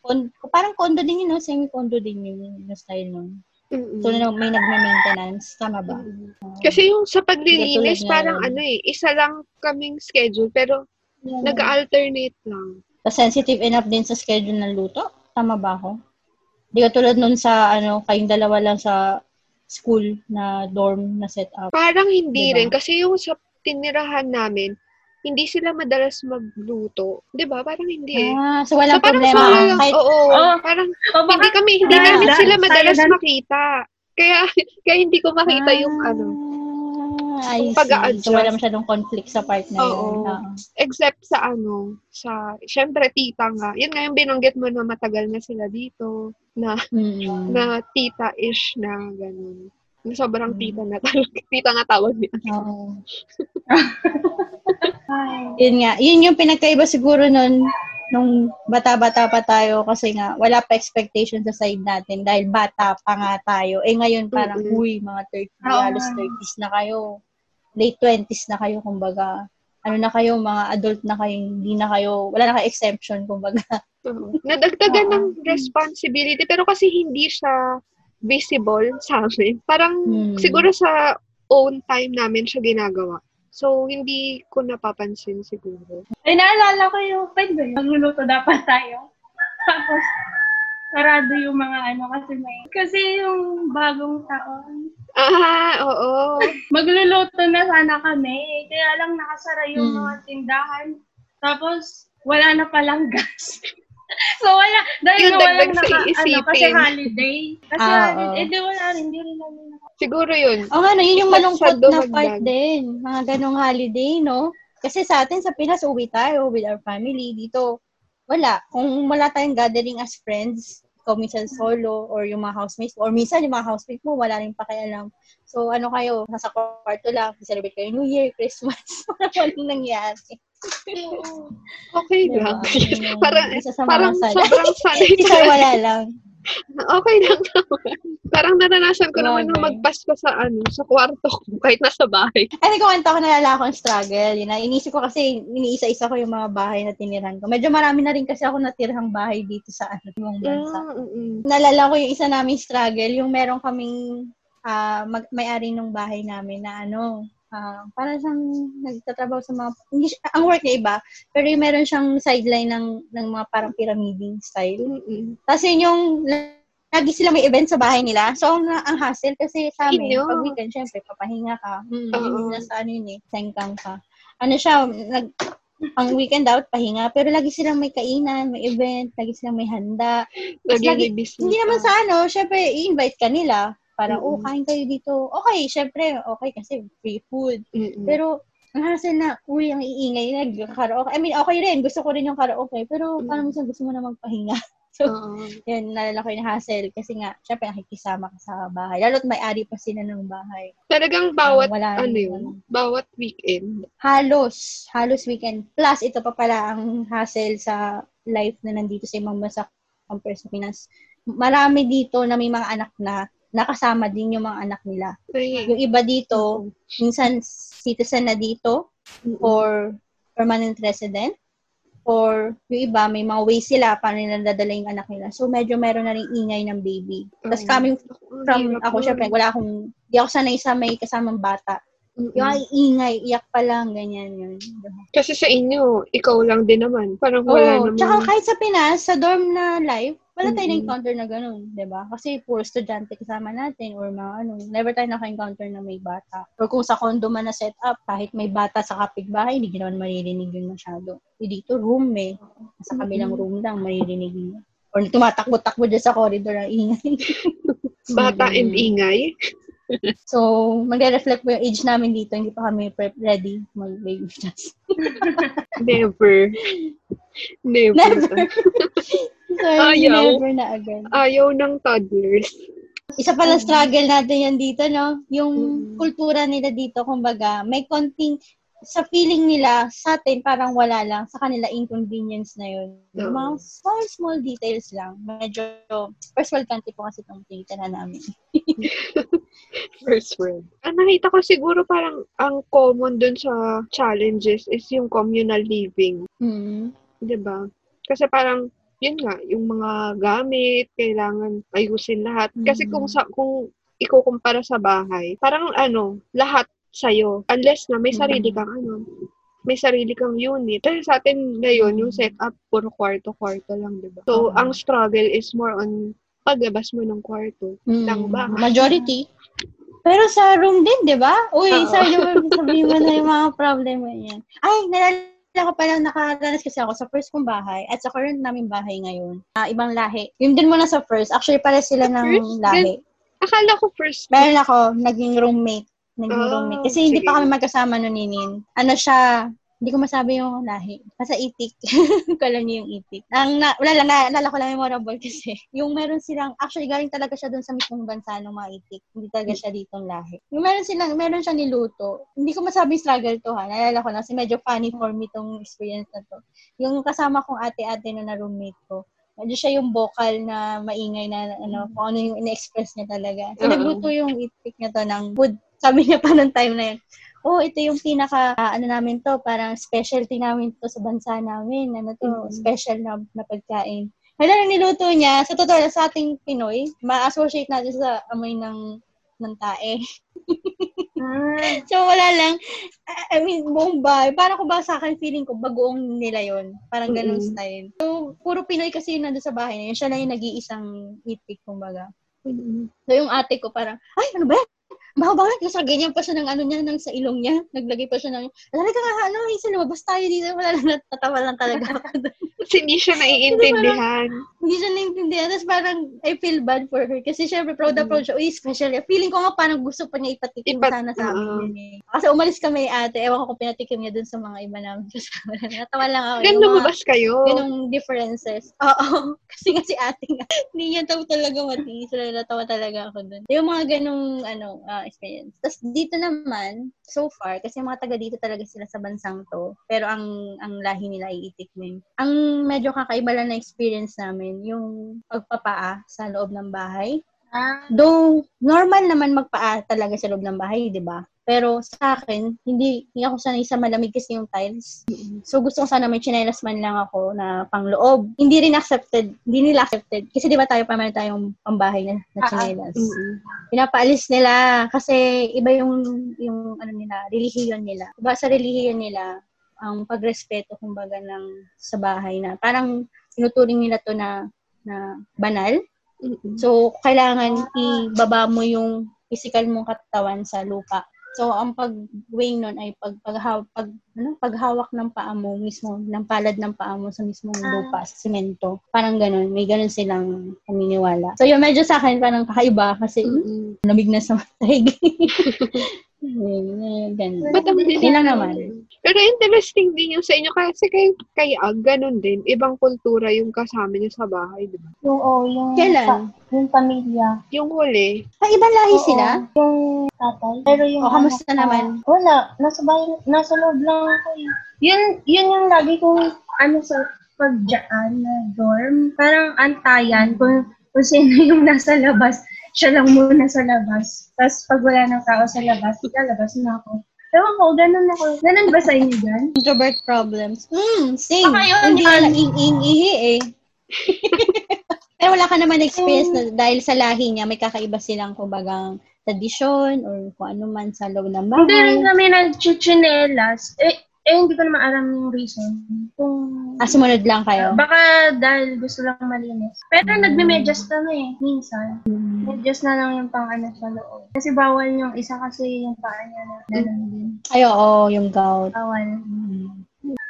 kon, parang condo din yun, no? semi-condo din yun, yung style nun. Mm-mm. So, na- may nagme-maintenance. Tama ba? Kasi yung sa paglilinis, parang ano eh, isa lang kaming schedule, pero nag-alternate lang. So, sensitive enough din sa schedule ng luto? Tama ba ako? Di ka tulad nun sa, ano, kayong dalawa lang sa school na dorm na set up. Parang hindi Diba? rin, kasi yung sa tinirahan namin, hindi sila madalas magluto. 'Di ba Parang hindi eh. Ah, so walang so, parang problema. solo lang. Kahit, Oo, Oo. parang O baka, hindi kami, hindi dahil namin da- sila madalas dan- makita. Kaya, kaya hindi ko makita yung ano. Ah, Ah, I. Pag-a-adjust. So, wala masyadong conflict sa part na yun. Oo. Oo. Except sa ano, sa, syempre tita nga. Yun nga yung binanggit mo na matagal na sila dito. Na, Mm. na tita-ish na ganun. Na Sobrang Mm. tita na talaga. Tita nga tawag niya. Oo. Yun nga. Yun yung pinagkaiba siguro nun nung bata-bata pa tayo kasi nga wala pa expectation sa side natin dahil bata pa nga tayo. Eh ngayon parang, Mm-mm. uy, mga 30, Oo halos nga. 30s na kayo. Late 20s na kayo, kumbaga. Ano na kayo, mga adult na kayo, hindi na kayo, wala na kayo exemption, kumbaga. Nadagdagan ng responsibility pero kasi hindi siya visible sa amin. Parang Hmm. siguro sa own time namin siya ginagawa. So, hindi ko napapansin siguro. Ay, naalala ko yung friend ko yun. Magluluto dapat tayo. Tapos, sarado yung mga ano kasi may... Kasi yung bagong taon, Ah, oo. magluluto na sana kami. Kaya lang nakasara yung Hmm. mga tindahan. Tapos, wala na palang gas. so, wala. Dahil Yung nga walang sa naka, ano, kasi holiday. Kasi Ah, holiday. oo. Eh, di wala rin. Di rin namin naka- Siguro yun. O nga, no, yun yung malungkot na dumagdag. part din. Mga ganong holiday, no? Kasi sa atin, sa Pinas, uwi tayo with our family. Dito, wala. Kung wala tayong gathering as friends, ikaw minsan solo, or yung mga housemates mo, or minsan yung mga housemates mo, wala rin pakialam. So, ano kayo, nasa kwarto lang, celebrate kayo New Year, Christmas, wala walang nangyari. Okay Diba? lang. Yung parang, sa parang sobrang sanay Isa wala lang. Okay lang naman. Parang naranasan ko naman na Bagay. magpasko sa ano, sa kwarto ko, kahit nasa bahay. Ay, nagkwento ko nalala akong struggle. Yun na, inisip ko kasi, iniisa-isa ko yung mga bahay na tinirhan ko. Medyo marami na rin kasi ako natirhang bahay dito sa ano, yung bansa. Mm, mm, mm. Nalala ko yung isa naming struggle, yung meron kaming ah, mag- may-ari ng bahay namin na ano, ah, parang siyang nagtatrabaho sa mga, hindi, siya- ang work niya iba, pero yung meron siyang sideline ng, ng mga parang pyramiding style. Mm, mm. Tapos yun yung, lagi sila may event sa bahay nila. So, ang, ang hassle kasi sa amin, Inyo. pag weekend, syempre, papahinga ka. Mm, yun, nasa ano yun eh, sengkang ka. Ano siya, nag, ang weekend out, pahinga. Pero lagi silang may kainan, may event, lagi silang may handa. Lagi lagi, may hindi naman sa ano, syempre, i-invite ka nila. Parang, Mm-mm. oh, kain kayo dito. Okay, syempre, okay kasi free food. Mm, mm. Pero, ang hassle na, uy, ang iingay, nag-karaoke. I mean, okay rin, gusto ko rin yung karaoke. Pero, Mm. parang minsan gusto mo na magpahinga. So, Oo. yun, nalala ko yung hassle. Kasi nga, syempre, nakikisama ka sa bahay. Lalo't may-ari pa sila ng bahay. Talagang bawat, Ah, wala ano yun, ano. bawat weekend. Halos, halos weekend. Plus, ito pa pala ang hassle sa life na nandito sa ibang bansa compare sa Pinas. Marami dito na may mga anak na nakasama din yung mga anak nila. Ay, Yung iba dito, minsan citizen na dito mm, or permanent resident or yung iba, may mga ways sila paano nila dadala yung anak nila. So, medyo meron na rin ingay ng baby. Tapos Oo. coming from ako, syempre, wala akong, di ako sanay sa may kasamang bata. Mm, Yung mm. ay ingay, iyak pa lang, ganyan yun. Kasi sa inyo, ikaw lang din naman. Parang wala Oo, naman. tsaka kahit sa Pinas, sa dorm na life, wala tayong Mm-mm. na-encounter na ganun, di ba? Kasi puro estudyante kasama natin or mga ano, never tayo naka-encounter na may bata. Or kung sa condo man na set up, kahit may bata sa kapitbahay, hindi naman maririnig yun masyado. Eh, dito, room eh. Sa kabilang room lang, maririnig yun. Or tumatakbo-takbo dyan sa corridor ang ingay. Bata and ingay. So, magre-reflect po yung age namin dito. Hindi pa kami prep ready mag-baby class. Never. Never. Never. So, Ayaw. never na agad. Ayaw ng toddlers. Isa pala struggle natin yan dito, no? Yung Mm. kultura nila dito, kumbaga, may konting, sa feeling nila, sa atin, parang wala lang. Sa kanila, inconvenience na yun. Yung Oo. mga small, small details lang. Medyo, first world country po kasi itong tinitira namin. First world. Ang nakita ko siguro parang ang common dun sa challenges is yung communal living. Mm. 'di ba? Kasi parang yun nga, yung mga gamit, kailangan ayusin lahat. Kasi Mm. kung sa kung ikukumpara sa bahay, parang ano, lahat sa'yo. Unless na may sarili Mm. kang ano, may sarili kang unit. Kasi sa atin ngayon, yung Mm. setup, puro kwarto-kwarto lang, di ba? So, Oo. ang struggle is more on paglabas mo ng kwarto. Mm. Ng bahay. Majority. Pero sa room din, di ba? Uy, Oo. sa room, sabihin mo na yung mga problema yan. Ay, nalala ko pala, nakaranas kasi ako sa first kong bahay at sa current namin bahay ngayon. Ah, ibang lahi. Yung din muna sa first, actually pare sila ng First? lahi. Akala ko first. Meron ako, naging roommate naging Ah, roommate. Kasi hindi sige. pa kami magkasama no ninin. Ano siya, hindi ko masabi yung lahi. Basta itik. ko alam niyo yung itik. Ang na, wala lang, naalala ko lang memorable kasi. Yung meron silang, actually galing talaga siya dun sa mismong bansa ng mga itik. Hindi talaga siya ditong lahi. Yung meron silang, meron siya niluto. Hindi ko masabi struggle to ha. Naalala ko lang kasi medyo funny for me tong experience na to. Yung kasama kong ate-ate na na roommate ko. Medyo siya yung vocal na maingay na ano, kung ano yung in-express niya talaga. So, Oo. nagluto yung itik niya to ng food. Sabi niya pa nung time na yun, oh, ito yung pinaka, ah, ano namin to, parang specialty namin to sa bansa namin. Ano to, Mm. special na, na pagkain. Hala, nang niluto niya, sa totoo lang, sa ating Pinoy, ma-associate natin sa amoy ng ng tae. Ah, So, wala lang. I mean, buong bahay. Parang kung ba sa akin, feeling ko, bagoong nila yon Parang ganun Mm-mm. style. So, puro Pinoy kasi yun nandun sa bahay na yun. Siya lang yung nag-iisang itik, kumbaga. So, yung ate ko parang, ay, ano ba yan? Baho bakit? Kasi ganyan pa siya ng ano niya, ng sa ilong niya. Naglagay pa siya ng, alala ka nga, ano, Hazel, lumabas tayo dito. Wala lang, natatawa lang talaga ako. Kasi hindi siya naiintindihan. Hindi siya naintindihan. Tapos parang, I feel bad for her. Kasi syempre, proud na Mm. proud siya. Uy, special. Feeling ko nga parang gusto pa niya ipatikim Ipat- sana sa amin yun eh. Kasi umalis kami ate. Ewan ko kung pinatikim niya dun sa mga iba namin kasama. Natawa lang ako. Gan Yung mga- lumabas kayo. Ganong differences. Oo. Kasi nga si ate nga, hindi niya taw talaga matiis. Natawa talaga ako dun. Yung mga ganong, ano, ah, experience. Tapos dito naman, so far, kasi mga taga dito talaga sila sa bansang to. Pero ang ang lahi nila ay itik din. Ang medyo kakaiba lang na experience namin, yung pagpapaa sa loob ng bahay. ah, Though, normal naman magpaa talaga sa loob ng bahay, di ba? Pero sa akin, hindi, hindi ako sanay sa malamig kasi yung tiles. So, gusto ko sana may chinelas man lang ako na pangloob. Hindi rin accepted, hindi nila accepted. Kasi di ba tayo pa meron tayong pambahay na, na Ah, ah. chinelas. Mm-mm. Pinapaalis nila kasi iba yung, yung ano nila, relihiyon nila. Iba sa relihiyon nila, ang pagrespeto kumbaga ng sa bahay na parang tinuturing nila to na na banal Mm-mm. So, kailangan ibaba mo yung physical mong katawan sa lupa. So, ang pag-weighing nun ay pag, paghaw, pag, ano, paghawak ng paa mo mismo, ng palad ng paa mo sa mismong Ah. lupa, sa simento. Parang ganun. May ganun silang paniniwala. So, yun, medyo sa akin parang kakaiba kasi Mm-mm. lamig na sa matay. Yun, ganun. Ba't ang Yun lang naman. Pero interesting din yung sa inyo kasi kay, kay Ag, ganun din. Ibang kultura yung kasama niyo sa bahay, di ba? yung, oh, yung, Kailan? pa- yung pamilya. Yung huli, Ay, ibang lahi Oo, sila? Yung tatay. Pero yung O, kamusta anak ko, naman? Wala. Nasa bahay, nasa loob lang ako eh. Yun, yun yung lagi kong, ano sa, pagdaan na dorm. Parang antayan kung, kung sino yung nasa labas. Siya lang muna sa labas. Tapos pag wala ng tao sa labas, lalabas na ako. Ewan ko, ganun ako. Ganun ba sa inyo dyan? Introvert problems. Hmm, same. Baka yun, Hindi yun. lang ing-ing-ihi eh. Pero wala ka naman experience na dahil sa lahi niya, may kakaiba silang kumbagang tradisyon or kung ano man sa loob ng Hindi rin bahay. kami nag-chichinelas. Eh, eh, hindi ko naman alam yung reason. Kung Ah, sumunod lang kayo. Baka dahil gusto lang malinis. Pero Mm. nagme-medyas kami, minsan. Medyas na lang yung pang ano sa loob. Kasi bawal yung isa kasi yung paa niya na ganun din. Ay, oo, yung gout. Bawal.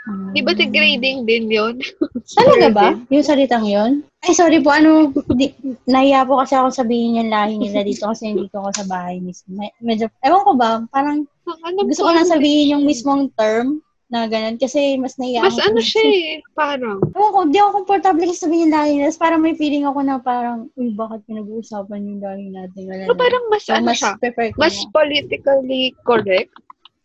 Hmm. di ba degrading din yun? Talaga ba? Yung salitang yon? Ay, sorry po. Ano, di, nahiya po kasi ako sabihin yung lahi nila dito kasi hindi ko ako sa bahay mismo. Me- Medyo, ewan ko ba, parang ano gusto ko lang sabihin yung mismong term na ganun kasi mas nahiya Mas ano siya eh, parang. Ewan ko, di ako komportable kasi sabihin yung lahi. Tapos Parang may feeling ako na parang, uy, bakit pinag-uusapan yung lahi natin? Wala So, na. parang mas So, ano mas siya, mas na. politically correct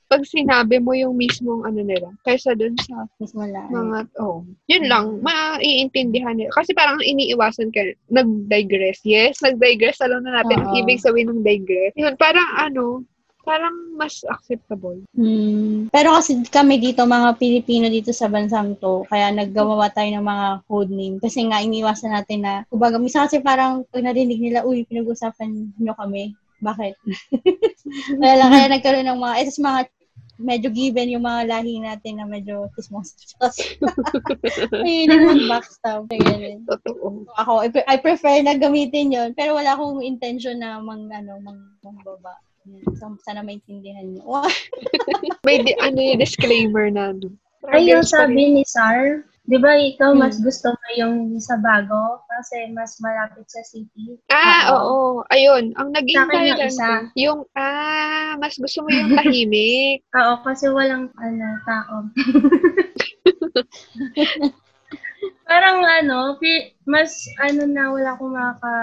pag sinabi mo yung mismong ano nila kaysa dun sa Mismo lahi. mga oh yun lang maiintindihan nila kasi parang ang iniiwasan ka nag-digress yes nag-digress alam na natin ang Oo. ibig sabihin ng digress yun parang ano parang mas acceptable Hmm. Pero kasi kami dito, mga Pilipino dito sa bansang to, kaya naggawa tayo ng mga code name. Kasi nga, iniwasan natin na, kumbaga, misa kasi parang pag narinig nila, uy, pinag-usapan nyo kami. Bakit? Wala lang, kaya nagkaroon ng mga, etos mga medyo given yung mga lahi natin na medyo chismoso. Ay, hindi backstab. Kaya ganun. totoo Ako, I, pre- I prefer na gamitin yon pero wala akong intention na mang, ano, mang, mangbaba. Yan. So, sana maintindihan niyo. may di, ano yung disclaimer na ano Ay, yung sabi ni Sar, Di ba ikaw Hmm. mas gusto mo yung sa bago kasi mas malapit sa city? Ah, Oo. oo. Ayun. Ang naging Sa akin yung dahilan isa. yung, ah, mas gusto mo yung tahimik. Oo, kasi walang ano, tao. Parang ano, pi- mas ano na wala akong makaka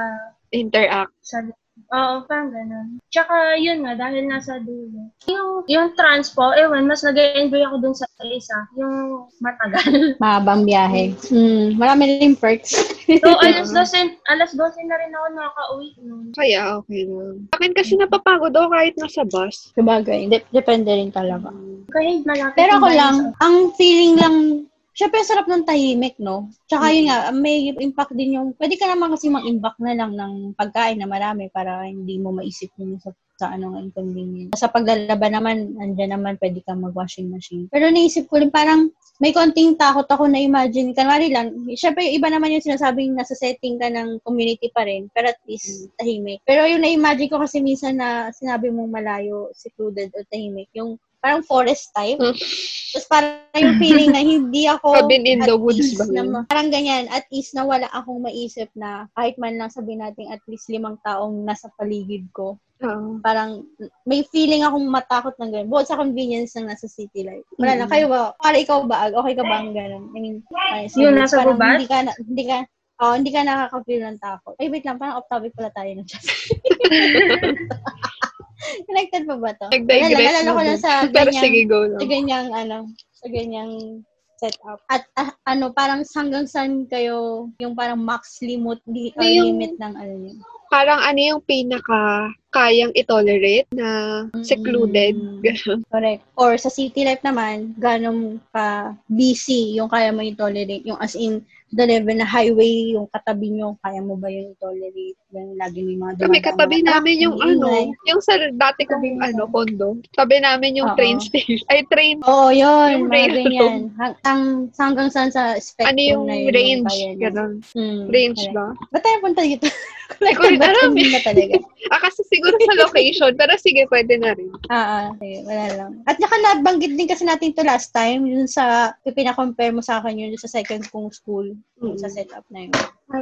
Interact. sabi. Oo, parang ganun. Tsaka yun nga, dahil nasa dulo. Yung, yung transpo, ewan, mas nag-enjoy ako dun sa isa. Yung matagal. Mahabang biyahe. Hmm, marami rin perks. So, alas 12, alas 12 na rin ako nakaka-uwi nun. Kaya okay lang. Akin kasi napapagod ako kahit nasa bus. Sabagay, dep- depende rin talaga. Kahit malapit Pero ako lang, ang feeling lang, syempre sarap ng tahimik, no? Tsaka yun nga, may impact din yung, pwede ka naman kasi mag-imbak na lang ng pagkain na marami para hindi mo maisip yung sa, sa ano nga inconvenience. Sa paglalaba naman, andyan naman pwede kang mag-washing machine. Pero naisip ko rin parang, may konting takot ako na imagine. Kanwari lang, syempre yung iba naman yung sinasabing nasa setting ka ng community pa rin, pero at least tahimik. Pero yung na-imagine ko kasi minsan na sinabi mong malayo, secluded o tahimik, yung parang forest type. Hmm. Tapos parang yung feeling na hindi ako Cabin in the woods ba na parang ganyan, at least na wala akong maisip na kahit man lang sabihin natin at least limang taong nasa paligid ko. Oo. Parang may feeling akong matakot ng ganun. Bukod sa convenience ng nasa city life. Wala. Mm. Kayo ba? Para ikaw ba? Okay ka ba ang ganun? I mean, ay, Yung sige, nasa parang gubat? Hindi ka, na, hindi ka, oh, hindi ka nakaka-feel ng takot. Ay, wait lang. Parang off-topic pala tayo ng chat. Connected pa ba to? Nag-digress Wala, naalala na ko lang sa Pero ganyang- sige, go sa lang. ganyang ano, sa ganyang setup. At ah, ano, parang hanggang saan kayo yung parang max limit, li, or yung- limit ng ano yun? Parang ano yung pinaka kayang itolerate na secluded. Mm. Ganun. Correct. Or sa city life naman, ganong ka busy yung kaya mo i-tolerate. Yung as in, the level na highway, yung katabi nyo, kaya mo ba yung i-tolerate? Yung lagi may mga Kami dumadaan katabi namin yung truck, ano, ingay. yung sa dati kong Katabi ano, condo. Tabi namin yung Oo. train station. Ay, train. Oo, yun. Yung mga ganyan. Hang, ang, hanggang saan sa spectrum Ano yung na yun. range? Ganun. Mm, Range correct. ba? Ba't tayo punta dito? Hindi ko rin alam na talaga. Ah, kasi siguro sa location. pero sige, pwede na rin. Ah, ah, sige, wala lang. At saka nabanggit din kasi natin to last time, yun sa, yung pinakompare mo sa akin yun sa second kong school, yung sa setup na yun.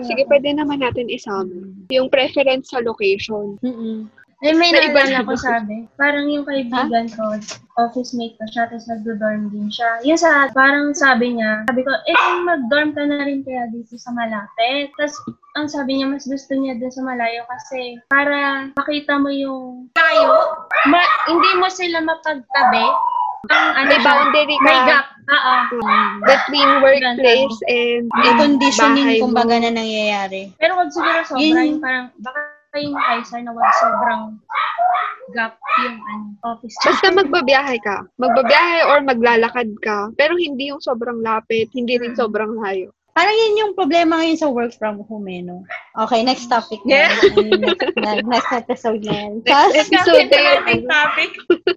Sige, pwede naman natin isama. Yung preference sa location. Mm-mm. Eh, may naalala ko sabi. Parang yung kaibigan ko, office mate ko siya, tapos nagdo-dorm din siya. Yung sa, parang sabi niya, sabi ko, eh, kung mag-dorm ka na rin kaya dito sa malapit. Tapos, ang sabi niya, mas gusto niya dun sa malayo kasi para makita mo yung tayo, ma- hindi mo sila mapagtabi. Ang ano May boundary ka may gap. Oo. between workplace and, and conditioning bahay mo. kumbaga na nangyayari. Pero wag siguro sobra, Yun- yung parang, baka yung Kaiser na wag sobrang gap yung ano, office. Basta magbabiyahe ka. Magbabiyahe or maglalakad ka. Pero hindi yung sobrang lapit, hindi rin sobrang layo. Parang yun yung problema ngayon sa work from home eh, no? Okay, next topic na. Yeah. Next, na, next episode na yan. Next episode na yun. Ating topic.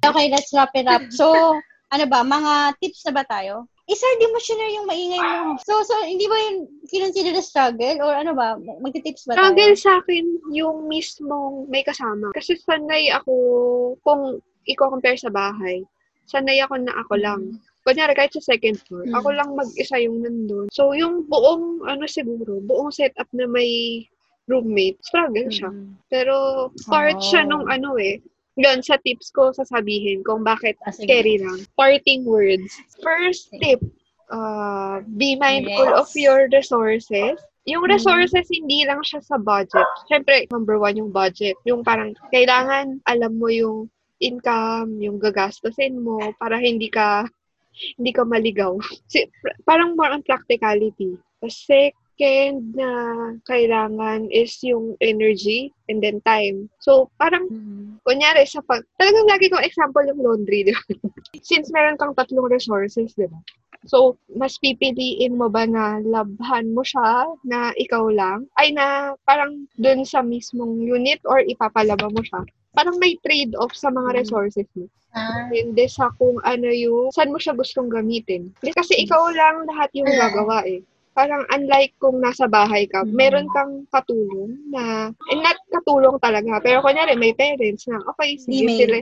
okay, let's wrap it up. So, ano ba, mga tips na ba tayo? Isa, di mo sure yung maingay mo. So, so hindi ba yun kinonsider the struggle? Or ano ba, magti-tips ba tayo? Struggle sa akin yung mismong may kasama. Kasi sanay ako, kung i-compare sa bahay, sanay ako na ako lang. Kunyari, kahit sa second floor, Mm. ako lang mag-isa yung nandun. So, yung buong, ano siguro, buong setup na may roommate, struggle siya. Mm. Pero, part siya Oh. nung ano eh. Yun, sa tips ko, sasabihin kung bakit Ah, scary lang. Parting words. First tip, uh, be mindful Yes. of your resources. Yung Mm. resources, hindi lang siya sa budget. Siyempre, number one yung budget. Yung parang, kailangan alam mo yung income, yung gagastusin mo, para hindi ka, hindi ka maligaw. Si, parang more on practicality. The second na kailangan is yung energy and then time. So, parang Mm. kunyari sa pag, talagang lagi kong example yung laundry, di ba? Since meron kang tatlong resources, di ba? So, mas pipiliin mo ba na labhan mo siya na ikaw lang? Ay na parang dun sa mismong unit or ipapalaba mo siya? Parang may trade-off sa mga Mm. resources mo. Ah, Hindi sa kung ano yung, saan mo siya gustong gamitin. Kasi ikaw lang lahat yung gagawa eh. Parang unlike kung nasa bahay ka, Mm. meron kang katulong na, eh, not katulong talaga, pero kunyari may parents na, okay, sige, Di may- sila,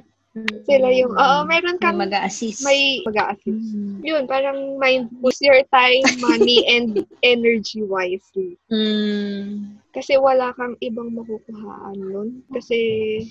Sila yung, oo, meron kang, mag-a-assist. may mag-a-assist. Mm. Yun, parang mind use your time, money, and energy wisely. Mm. Kasi wala kang ibang makukuhaan nun. Kasi,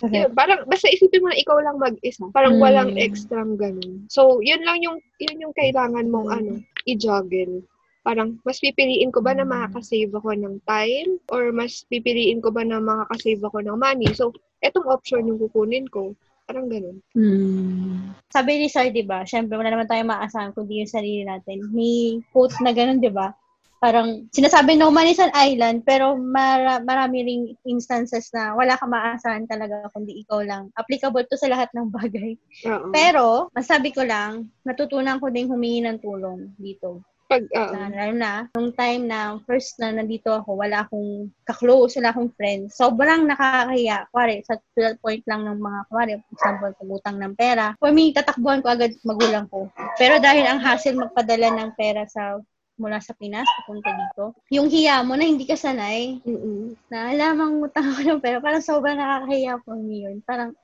Okay. yun, parang, basta isipin mo na ikaw lang mag-isa. Parang Mm. walang extrang ganun. So, yun lang yung, yun yung kailangan mong, ano, i-juggle. Parang, mas pipiliin ko ba na makakasave ako ng time? Or mas pipiliin ko ba na makakasave ako ng money? So, etong option yung kukunin ko. Parang ganun. Hmm. Sabi ni Sir, di ba, syempre wala naman tayo maasahan kundi yung sarili natin. May quote na ganun, di ba? Parang sinasabi no man is an island, pero mara- marami ring instances na wala ka maasahan talaga kundi ikaw lang. Applicable to sa lahat ng bagay. Oo. Pero, masabi ko lang, natutunan ko din humingi ng tulong dito. Pag, oo. Na, lalo na, nung time na first na nandito ako, wala akong kaklose, wala akong friends. Sobrang nakakahiya. Kuwari, sa to point lang ng mga, kuwari, example, pagutang ng pera. For me, tatakbuhan ko agad magulang ko. Pero dahil ang hassle magpadala ng pera sa mula sa Pinas, papunta dito, yung hiya mo na hindi ka sanay, Mm-mm. na alamang utang ng pera, parang sobrang nakakahiya me yun. Parang,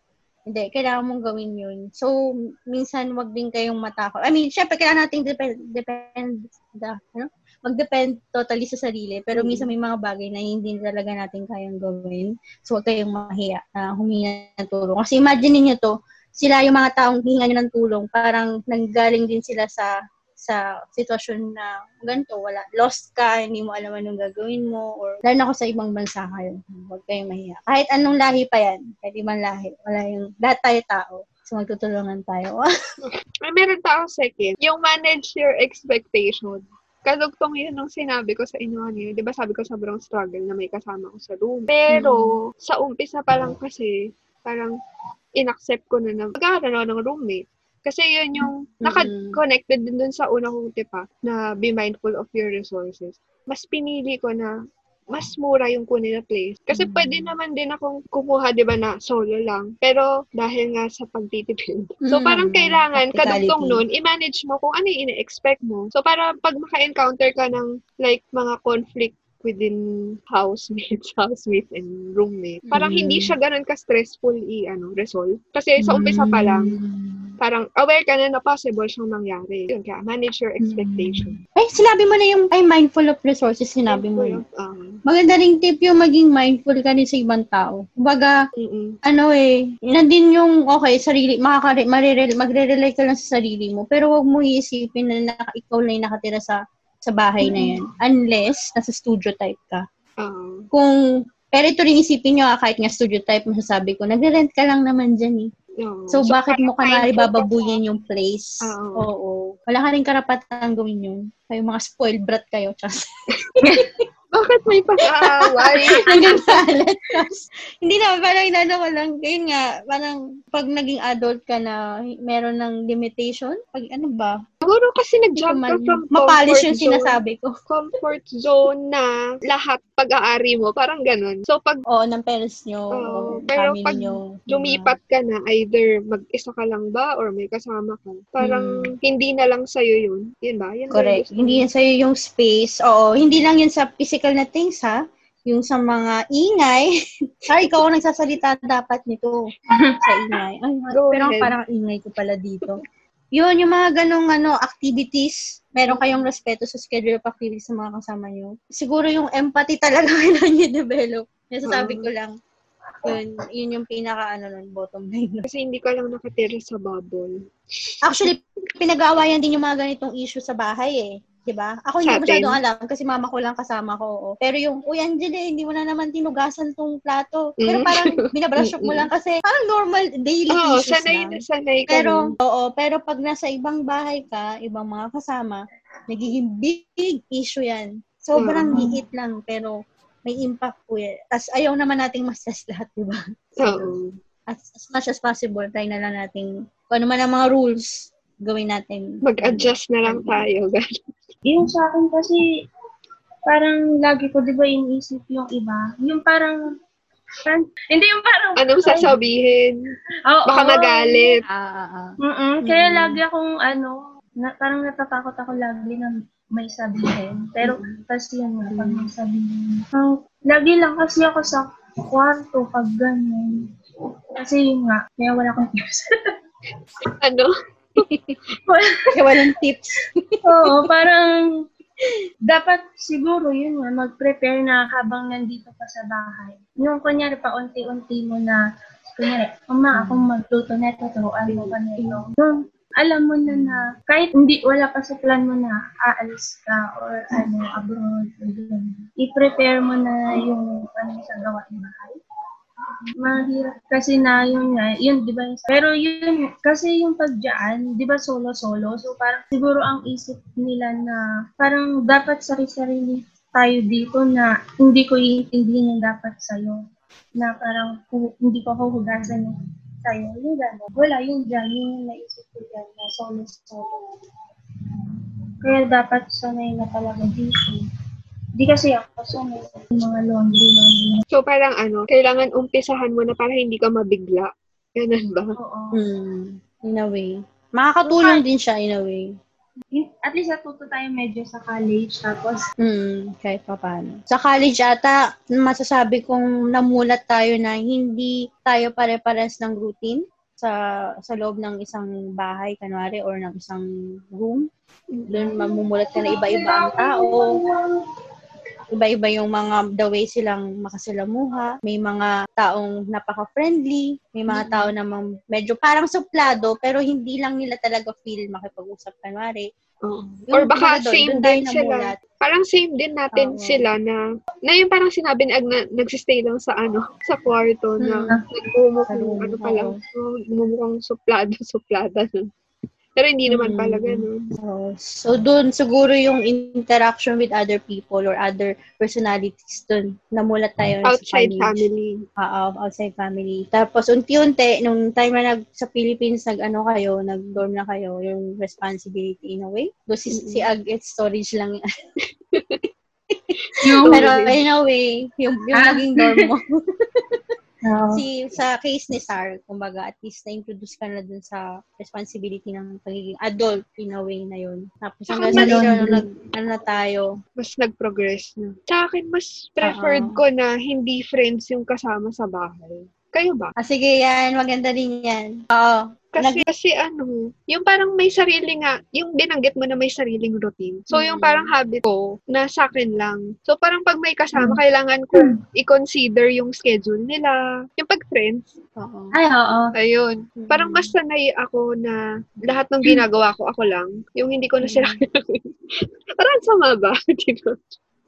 hindi, kailangan mong gawin yun. So, minsan, wag din kayong matakot. I mean, syempre, kailangan natin depend, depend, da, ano? mag-depend totally sa sarili. Pero Mm. minsan may mga bagay na hindi talaga natin kayang gawin. So, wag kayong mahiya na huminga ng tulong. Kasi imagine niyo to, sila yung mga taong hinga nyo ng tulong, parang nanggaling din sila sa sa sitwasyon na ganito, wala, lost ka, hindi mo alam anong gagawin mo, or lalo na ako sa ibang bansa kayo, huwag kayong mahiya. Kahit anong lahi pa yan, kahit ibang lahi, wala yung, lahat tayo tao, so magtutulungan tayo. May meron pa ako second. Yung manage your expectation. Kadugtong yun nung sinabi ko sa inyo kanina. Di ba sabi ko sobrang struggle na may kasama ko sa room. Pero, sa umpisa pa lang kasi, parang inaccept ko na na magkakaroon ng roommate. Kasi yun yung naka-connected din dun sa unang kong tipa na be mindful of your resources. Mas pinili ko na mas mura yung kunin na place. Kasi pwede naman din akong kumuha, di ba, na solo lang. Pero dahil nga sa pagtitipid. So, Mm, parang kailangan, practicality. kadugtong nun, i-manage mo kung ano yung ina-expect mo. So, para pag maka-encounter ka ng, like, mga conflict within housemates, housemates, and roommate. Parang Mm. hindi siya ganun ka-stressful i-ano, resolve. Kasi sa umpisa pa lang, parang aware ka na na possible siyang mangyari. Yun, kaya manage your expectation. Ay, sinabi mo na yung I'm mindful of resources, sinabi mo yun. Um, Maganda ring tip yung maging mindful ka rin sa ibang tao. Kumbaga, mm-mm. ano eh, yun din yung, okay, sarili, makakare, marire, magre-rely ka lang sa sarili mo, pero wag mo iisipin na naka, ikaw lang yung nakatira sa sa bahay na yan. Unless, nasa studio type ka. Um, Kung, pero ito rin isipin nyo, ah, kahit nga studio type, masasabi ko, nagre-rent ka lang naman dyan eh. no. So, bakit mo ka na bababuyin yung place? Oo. Oo. Wala ka rin karapatan gawin yun. Kayo mga spoiled brat kayo, Chas. Bakit may pag-aaway? Hanggang sa alat. Chas. Hindi na, parang inano ko lang. Yun nga, parang pag naging adult ka na, meron ng limitation. Pag ano ba? Siguro kasi nag-jump ka from comfort yung zone. sinasabi ko. Comfort zone na lahat pag-aari mo. Parang ganun. So, pag Oo, ng parents nyo, Oo, o pero pag nyo. lumipat ka na, either mag-isa ka lang ba or may kasama ka, parang hindi na lang sa'yo yun. Yun ba? Yun ba Hmm. Correct. gusto Hindi yan sa'yo yung space. Oo, hindi lang yun sa physical na things, ha? Yung sa mga ingay. Ay, ikaw ang nagsasalita dapat nito sa ingay. Ay, Go pero ahead. parang ingay ko pala dito. Yun, yung mga ganong ano, activities, meron kayong respeto sa schedule of activities sa mga kasama nyo. Siguro yung empathy talaga kailangan nyo develop. Nasasabi ko lang, yun, yun yung pinaka, ano nun, bottom line. nun. Kasi hindi ka lang nakatira sa bubble. Actually, pinag-aawayan din yung mga ganitong issue sa bahay eh. 'Di ba? Ako hindi ko masyadong alam kasi mama ko lang kasama ko. oo. Pero yung, uy Angela, hindi mo na naman tinugasan tong plato. Pero Mm. parang binabrush up mo lang kasi parang normal daily Oo, issues sanay lang. na sanay ka Pero, nun. oo, pero pag nasa ibang bahay ka, ibang mga kasama, nagiging big issue yan. Sobrang Mm. liit lang, pero may impact po yan. Tapos ayaw naman nating ma-stress lahat, di ba? Oo. As, as much as possible, try na lang natin, kung ano man ang mga rules, gawin natin. Mag-adjust na lang tayo. Yung sa akin kasi, parang lagi ko, di ba, iniisip yung iba. Yung parang, parang hindi yung parang, Anong sasabihin? Oo. Baka magalit. Ah, ah, ah. Mm-mm. Kaya Mm. lagi akong, ano, na, parang natatakot ako lagi na may sabihin. Pero, kasi yun, pag may sabihin. Ang, lagi lang kasi ako sa kwarto pag ganyan. Kasi yun nga, kaya wala akong tips. Ano? Walang tips. Oo, parang dapat siguro yun nga, mag-prepare na habang nandito pa sa bahay. Yung kunyari pa unti-unti mo na, kunyari, uma, akong magluto neto, turuan mo pa nito. Yung alam mo na na, kahit hindi, wala pa sa plan mo na aalis ka or ano, abroad, or i-prepare mo na yung ano sa gawain bahay. Mahirap kasi na yun nga, yun, di ba? Pero yun, kasi yung pagdyan, di ba solo-solo? So parang siguro ang isip nila na parang dapat sari-sarili tayo dito na hindi ko iintindihin yung dapat sa'yo. Na parang hindi ko huhugasan yung sa'yo. Yung gano'n. Wala yung dyan, yung naisip ko dyan na solo-solo. Kaya dapat sanay na talaga dito. Di kasi ako sanay yung mga laundry-laundry. So, parang ano, kailangan umpisahan mo na para hindi ka mabigla. Ganun ba? Oo. Hmm. In a way. Makakatulong din siya in a way. At least natuto tayo medyo sa college. Tapos, Hmm, kahit pa paano. Sa college ata, masasabi kong namulat tayo na hindi tayo pare-pares ng routine sa sa loob ng isang bahay, kanwari, or ng isang room. Doon mamumulat ka na iba-iba ang tao. Iba-iba yung mga the way silang makasalamuha. May mga taong napaka-friendly. May mga tao namang medyo parang suplado, pero hindi lang nila talaga feel makipag-usap, kanwari. Yung Or baka doon, same doon din sila. Parang same din natin Oo. sila na, na yung parang sinabi ni Ag na nagsistay lang sa ano, sa kwarto na Mm. nagmumukhang ano pa lang, oo. oh, nagmumukhang suplada, suplada. Pero hindi naman Mm. pala ganun. Oh, so doon siguro yung interaction with other people or other personalities doon namulat tayo sa Outside college. family. Oo, outside family. Tapos unti-unti nung time na nag sa Philippines nag ano kayo, nag-dorm na kayo, yung responsibility in a way. Do si, Mm-mm. si Ag it's storage lang. yung, Pero in a way, yung yung Ah. naging dorm mo. Si sa case ni Sar, kumbaga at least na-introduce ka na dun sa responsibility ng pagiging adult in a way na yun. Tapos hanggang sa later, nag, ano na tayo, Mas nag-progress na. Sa akin, mas preferred Oo. ko na hindi friends yung kasama sa bahay. Kayo ba? Ah, sige yan. Maganda din yan. Oo. Kasi, kasi ano, yung parang may sarili nga, yung binanggit mo na may sariling routine. So, yung Mm. parang habit ko, na sa akin lang. So, parang pag may kasama, Mm. kailangan ko i-consider yung schedule nila. Yung pag-friends, Oo. Ay, oo. ayun. Mm. Parang mas sanay ako na lahat ng ginagawa ko, ako lang. Yung hindi ko na sila Parang sama ba?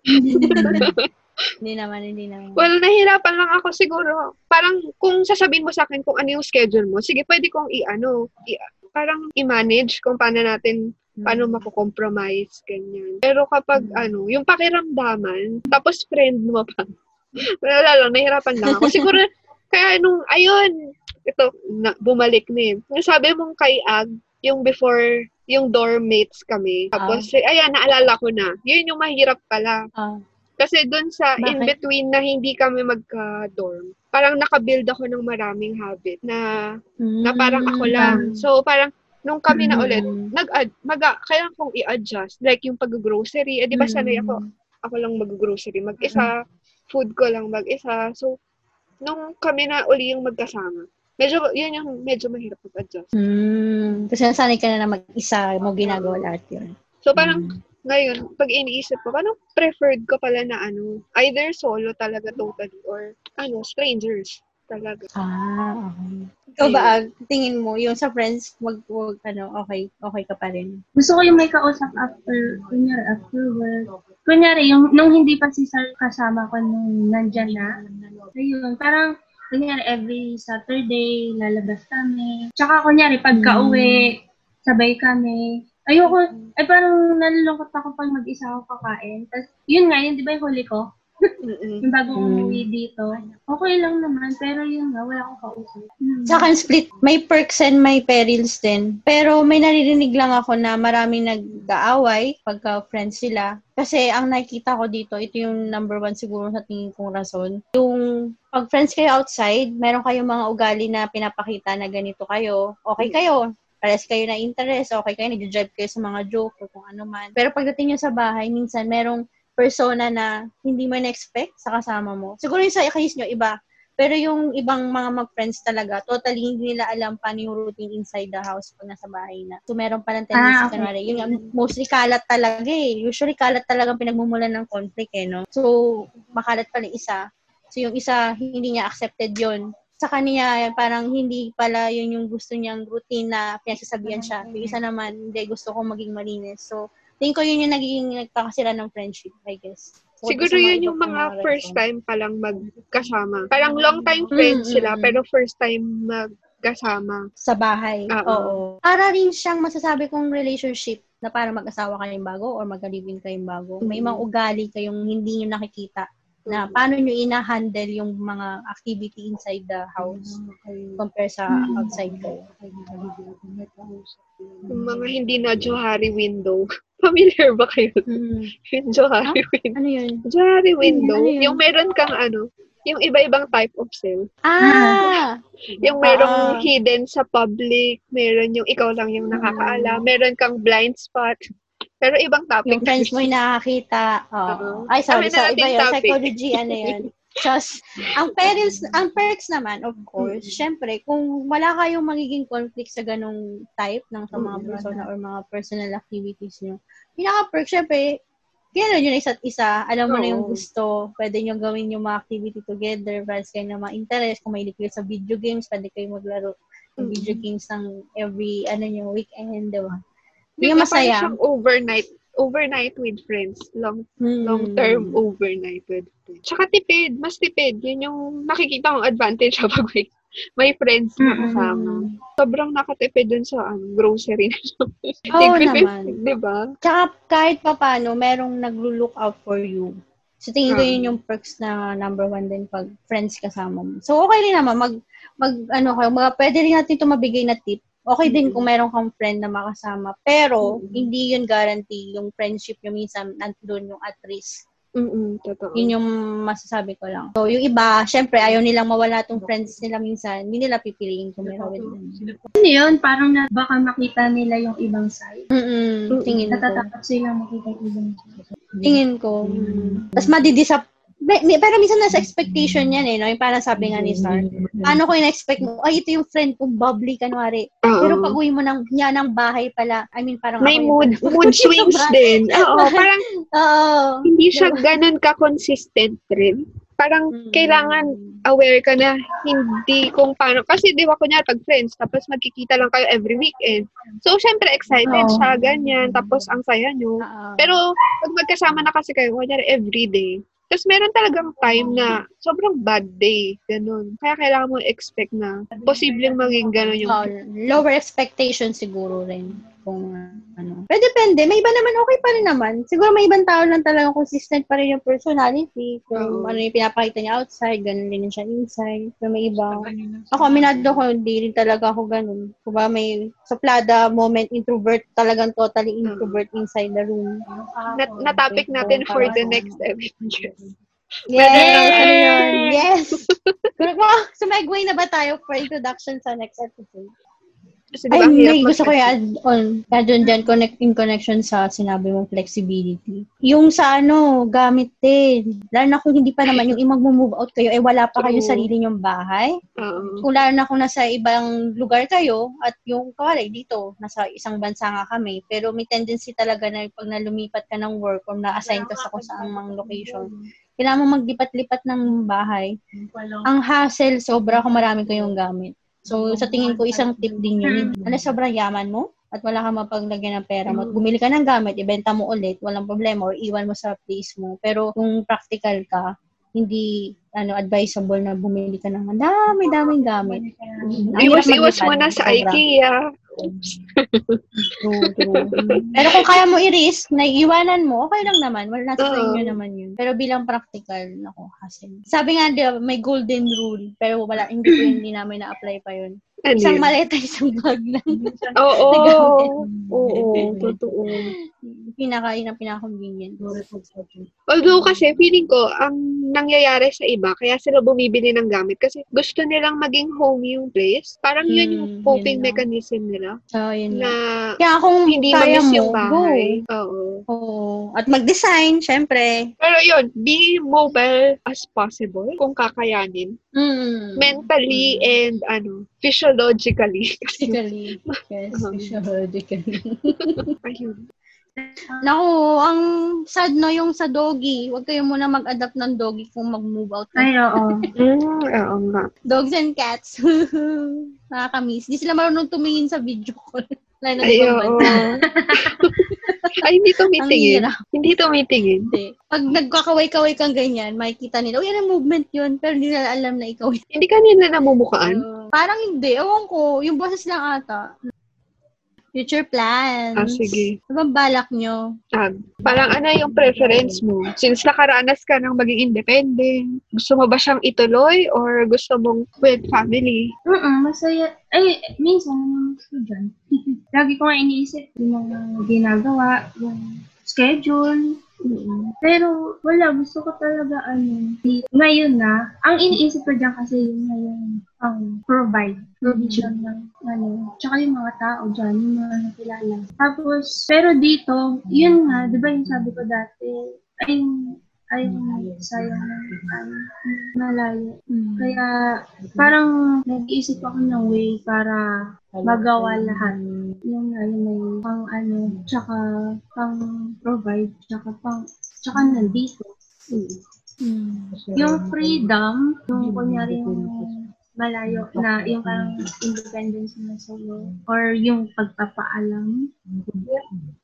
Hindi naman, hindi naman. Well, nahirapan lang ako siguro. Parang kung sasabihin mo sa akin kung ano yung schedule mo, sige, pwede kong i-ano, i- parang i-manage kung paano natin, paano Mm. mako-compromise, ganyan. Pero kapag, Mm. ano, yung pakiramdaman, tapos friend mo pa, wala lang, nahirapan lang ako. Siguro, kaya nung, ayun, ito, na, bumalik na eh. Sabi mong kay Ag, yung before, yung dorm mates kami. Tapos, ayan, naalala ko na. Yun yung mahirap pala. Ah. Kasi dun sa Bakit? in-between na hindi kami magka-dorm, parang nakabuild ako ng maraming habit na, na parang ako lang. So, parang nung kami na ulit, Mm. nag mag kailangan kong i-adjust. Like yung pag-grocery, eh di ba sanay ako, ako lang mag-grocery, mag-isa, food ko lang mag-isa. So, nung kami na uli yung magkasama, medyo, yun yung medyo mahirap mag-adjust. Mm. Kasi nasanay ka na na mag-isa mo ginagawa lahat yun. So, parang, Mm. Ngayon, pag iniisip ko, parang preferred ko pala na ano, either solo talaga totally or ano, strangers talaga. Ah, okay. Ikaw ba, Ag, tingin mo, yung sa friends, wag, wag, ano, okay, okay ka pa rin. Gusto ko yung may kausap after, kunyari, after work. Kunyari, yung, nung hindi pa si Sir kasama ko nung nandyan na. Ayun, parang, kunyari, every Saturday, lalabas kami. Tsaka, kunyari, pagka uwi, sabay kami. Ayoko, ay parang nalulungkot ako pag mag-isa ako kakain. Tapos, yun nga, yun, di ba yung huli ko? Yung bago Mm. umuwi dito. Okay lang naman, pero yun nga, wala akong kausap. Hmm. Sa akin, split. May perks and may perils din. Pero may naririnig lang ako na maraming nag-aaway pagka friends sila. Kasi ang nakikita ko dito, ito yung number one siguro sa tingin kong rason. Yung pag friends kayo outside, meron kayong mga ugali na pinapakita na ganito kayo. Okay kayo. Pares kayo na interest. Okay kayo. Nag-drive kayo sa mga joke o kung ano man. Pero pagdating nyo sa bahay, minsan merong persona na hindi mo na-expect sa kasama mo. Siguro yung sa case nyo, iba, Pero yung ibang mga mag-friends talaga, totally hindi nila alam paano yung routine inside the house pag nasa bahay na. So, meron pa ng tendency, Ah, okay. kunwari, yun nga, mostly kalat talaga eh. Usually, kalat talagang pinagmumulan ng conflict eh, no? So, makalat pala yung isa. So, yung isa, hindi niya accepted yon sa kanya, parang hindi pala yun yung gusto niyang routine na pinagsasabihan siya. Yung isa naman, hindi, gusto ko maging malinis. So, tingin ko yun yung nagiging nagkakasira ng friendship, I guess. So, Siguro yun yung mga first time pa lang magkasama. Parang long time friends Mm, sila, pero first time magkasama. Sa bahay. Oo. Oo. Para rin siyang masasabi kong relationship na parang mag-asawa kayong bago or mag-live-in kayong bago. May mga ugali kayong hindi nyo nakikita na paano nyo ina-handle yung mga activity inside the house compare sa outside kayo. Yung mga hindi na Johari window. Familiar ba kayo? Mm. Yung Johari window. Ano yun? Johari window. Ano yun? Yung meron kang ano, yung iba-ibang type of cell. Ah! Yung merong Ah. hidden sa public, meron yung ikaw lang yung nakakaalam, meron kang blind spot. Pero ibang topic. yung friends mo yung nakakita. Oo. Oo. Ay, sorry. So, iba yun. topic. Psychology, ano yun. Just, ang parents, ang perks naman, of course, syempre, kung wala kayong magiging conflict sa ganong type ng sa mga persona or mga personal activities nyo, pinaka-perk, syempre, kailan yun isa't isa, alam mo na yung gusto, pwede nyo gawin yung mga activity together, parehas kayo na mga interest, kung may kayo sa video games, pwede kayo maglaro ng video games ng every, ano nyo, weekend, di ba? Di Yung ba, parang masaya. siyang overnight. Overnight with friends. Long Hmm. long-term overnight with friends. Tsaka tipid. Mas tipid. Yun yung nakikita kong advantage kapag may, may friends na kasama. Sobrang nakatipid dun sa ano, grocery na Oo naman. Di ba? Tsaka kahit pa paano, merong naglo-look out for you. So, tingin ko yun yung perks na number one din pag friends kasama mo. So, okay rin naman. Mag, mag ano kayo, mga, pwede rin natin ito mabigay na tip. Okay din kung meron kang friend na makasama. Pero, hindi yun guarantee yung friendship nyo minsan nandun yung at risk. Mm-mm, totoo. Yun yung masasabi ko lang. So, yung iba, syempre, ayaw nilang mawala tong friends nila minsan. Hindi nila pipiliin kung meron with them. Ano yun? Parang na, baka makita nila yung ibang side. Mm-mm, tingin ko. Natatakot silang makita yung ibang side. Tingin ko. Tapos madidisap pero minsan nasa expectation yan eh, no? Yung parang sabi nga ni Star. Paano ko in-expect mo? Ay, ito yung friend kong bubbly, kanwari. Oo. Pero pag uwi mo ng, niya ng bahay pala, I mean, parang may mood yung- mood swings din. Oo, parang Oo. hindi siya ganun ka-consistent rin. Parang Mm. kailangan aware ka na hindi kung paano. Kasi di ba kunya pag friends, tapos magkikita lang kayo every weekend. So, syempre excited Oo. siya, ganyan. Tapos ang saya nyo. Oo. Pero pag magkasama na kasi kayo, kunyari everyday, tapos meron talagang time na sobrang bad day, ganun. Kaya kailangan mo expect na posibleng maging ganun yung lower expectation siguro rin. Kung ano. Pero depende. May iba naman, okay pa rin naman. Siguro may ibang tao lang talagang consistent pa rin yung personality. Kung Oo. ano yung pinapakita niya outside, ganun din siya inside. Pero may iba. Ako, aminado ko, hindi rin talaga ako ganun. Kung ba may suplada moment, introvert, talagang totally introvert inside the room. na, na topic natin for the next episode. Yes! lang. Ano yun? Yes! Kung oh, sumegway na ba tayo for introduction sa next episode? Kasi di Ay, ba, ang hirap may gusto ko i-add on. Add on dyan, connect, in connection sa sinabi mong flexibility. Yung sa ano, gamit din. Lalo na kung hindi pa naman, yung mag-move out kayo, eh wala pa kayong sarili nyong bahay. Oo. Kung lalo na kung nasa ibang lugar kayo, at yung kawalay dito, nasa isang bansa nga kami, pero may tendency talaga na pag nalumipat ka ng work or na-assign ka sa kung saan mang location, kailangan mo maglipat-lipat ng bahay. Ang hassle, sobra kung marami kayong gamit. So, sa tingin ko, isang tip din yun. Ano, sobrang yaman mo at wala kang mapaglagyan ng pera mo. At Bumili ka ng gamit, ibenta mo ulit, walang problema, or iwan mo sa place mo. Pero kung practical ka, hindi ano advisable na bumili ka ng dami-daming gamit. Iwas-iwas mo na sa. IKEA. True, true. Pero kung kaya mo i-risk, na iwanan mo, okay lang naman. Wala nasa sa inyo naman yun. Pero bilang practical, nako, hassle. Sabi nga, di may golden rule. Pero wala, hindi hindi namin na-apply pa yun. Ano Isang maleta, isang bag lang. Oo. Nagamit. Oo, totoo. pinaka, yun ang pinaka-convenient. Although kasi feeling ko ang nangyayari sa iba kaya sila bumibili ng gamit kasi gusto nilang maging homey yung place. Parang yun yung Mm, coping yun mechanism nila So, yun na. Kaya kung hindi kaya mo, yung bahay. Oo. go. Oo. At mag-design, syempre. Pero yun, be mobile as possible kung kakayanin. Mm. mentally and ano, physiologically. Kasi, Physically. Yes, Uh-huh. physiologically. ayun. Naku, ang sad no yung sa doggy. Huwag kayo muna mag-adapt ng doggy kung mag-move out. Ay, oo. Mm, oo nga. Dogs and cats. Nakakamiss. Di sila marunong tumingin sa video call. Lalo na Ay, oo. Ay, hindi tumitingin. Hindi tumitingin. Hindi. Pag nagkakaway-kaway kang ganyan, makikita nila, yan ang movement yun. Pero hindi nila alam na ikaw yun. Hindi ka nila namumukaan. Uh, parang hindi. Ewan ko. Yung boses lang ata. Future plans. Ah, sige. Ano bang balak nyo? Ah, parang ano yung preference mo? Since nakaranas ka ng maging independent, gusto mo ba siyang ituloy or gusto mong with family? Mm masaya. Ay, minsan, naman gusto dyan. Lagi ko nga iniisip yung mga ginagawa, yung schedule. Pero, wala. Gusto ko talaga, ano, ngayon na, ang iniisip ko dyan kasi yung ngayon, ang provide, provision ng, ano, tsaka yung mga tao dyan, yung mga nakilala. Tapos, pero dito, yun nga, di ba yung sabi ko dati, ay, ay, sayang na, ay, malayo. Kaya, parang nag-iisip ako ng way para magawa lahat. Yung ano, may pang ano, tsaka pang provide, tsaka pang, tsaka nandito. Yung freedom, yung kunyari yung malayo na yung parang independence na solo or yung pagpapaalam.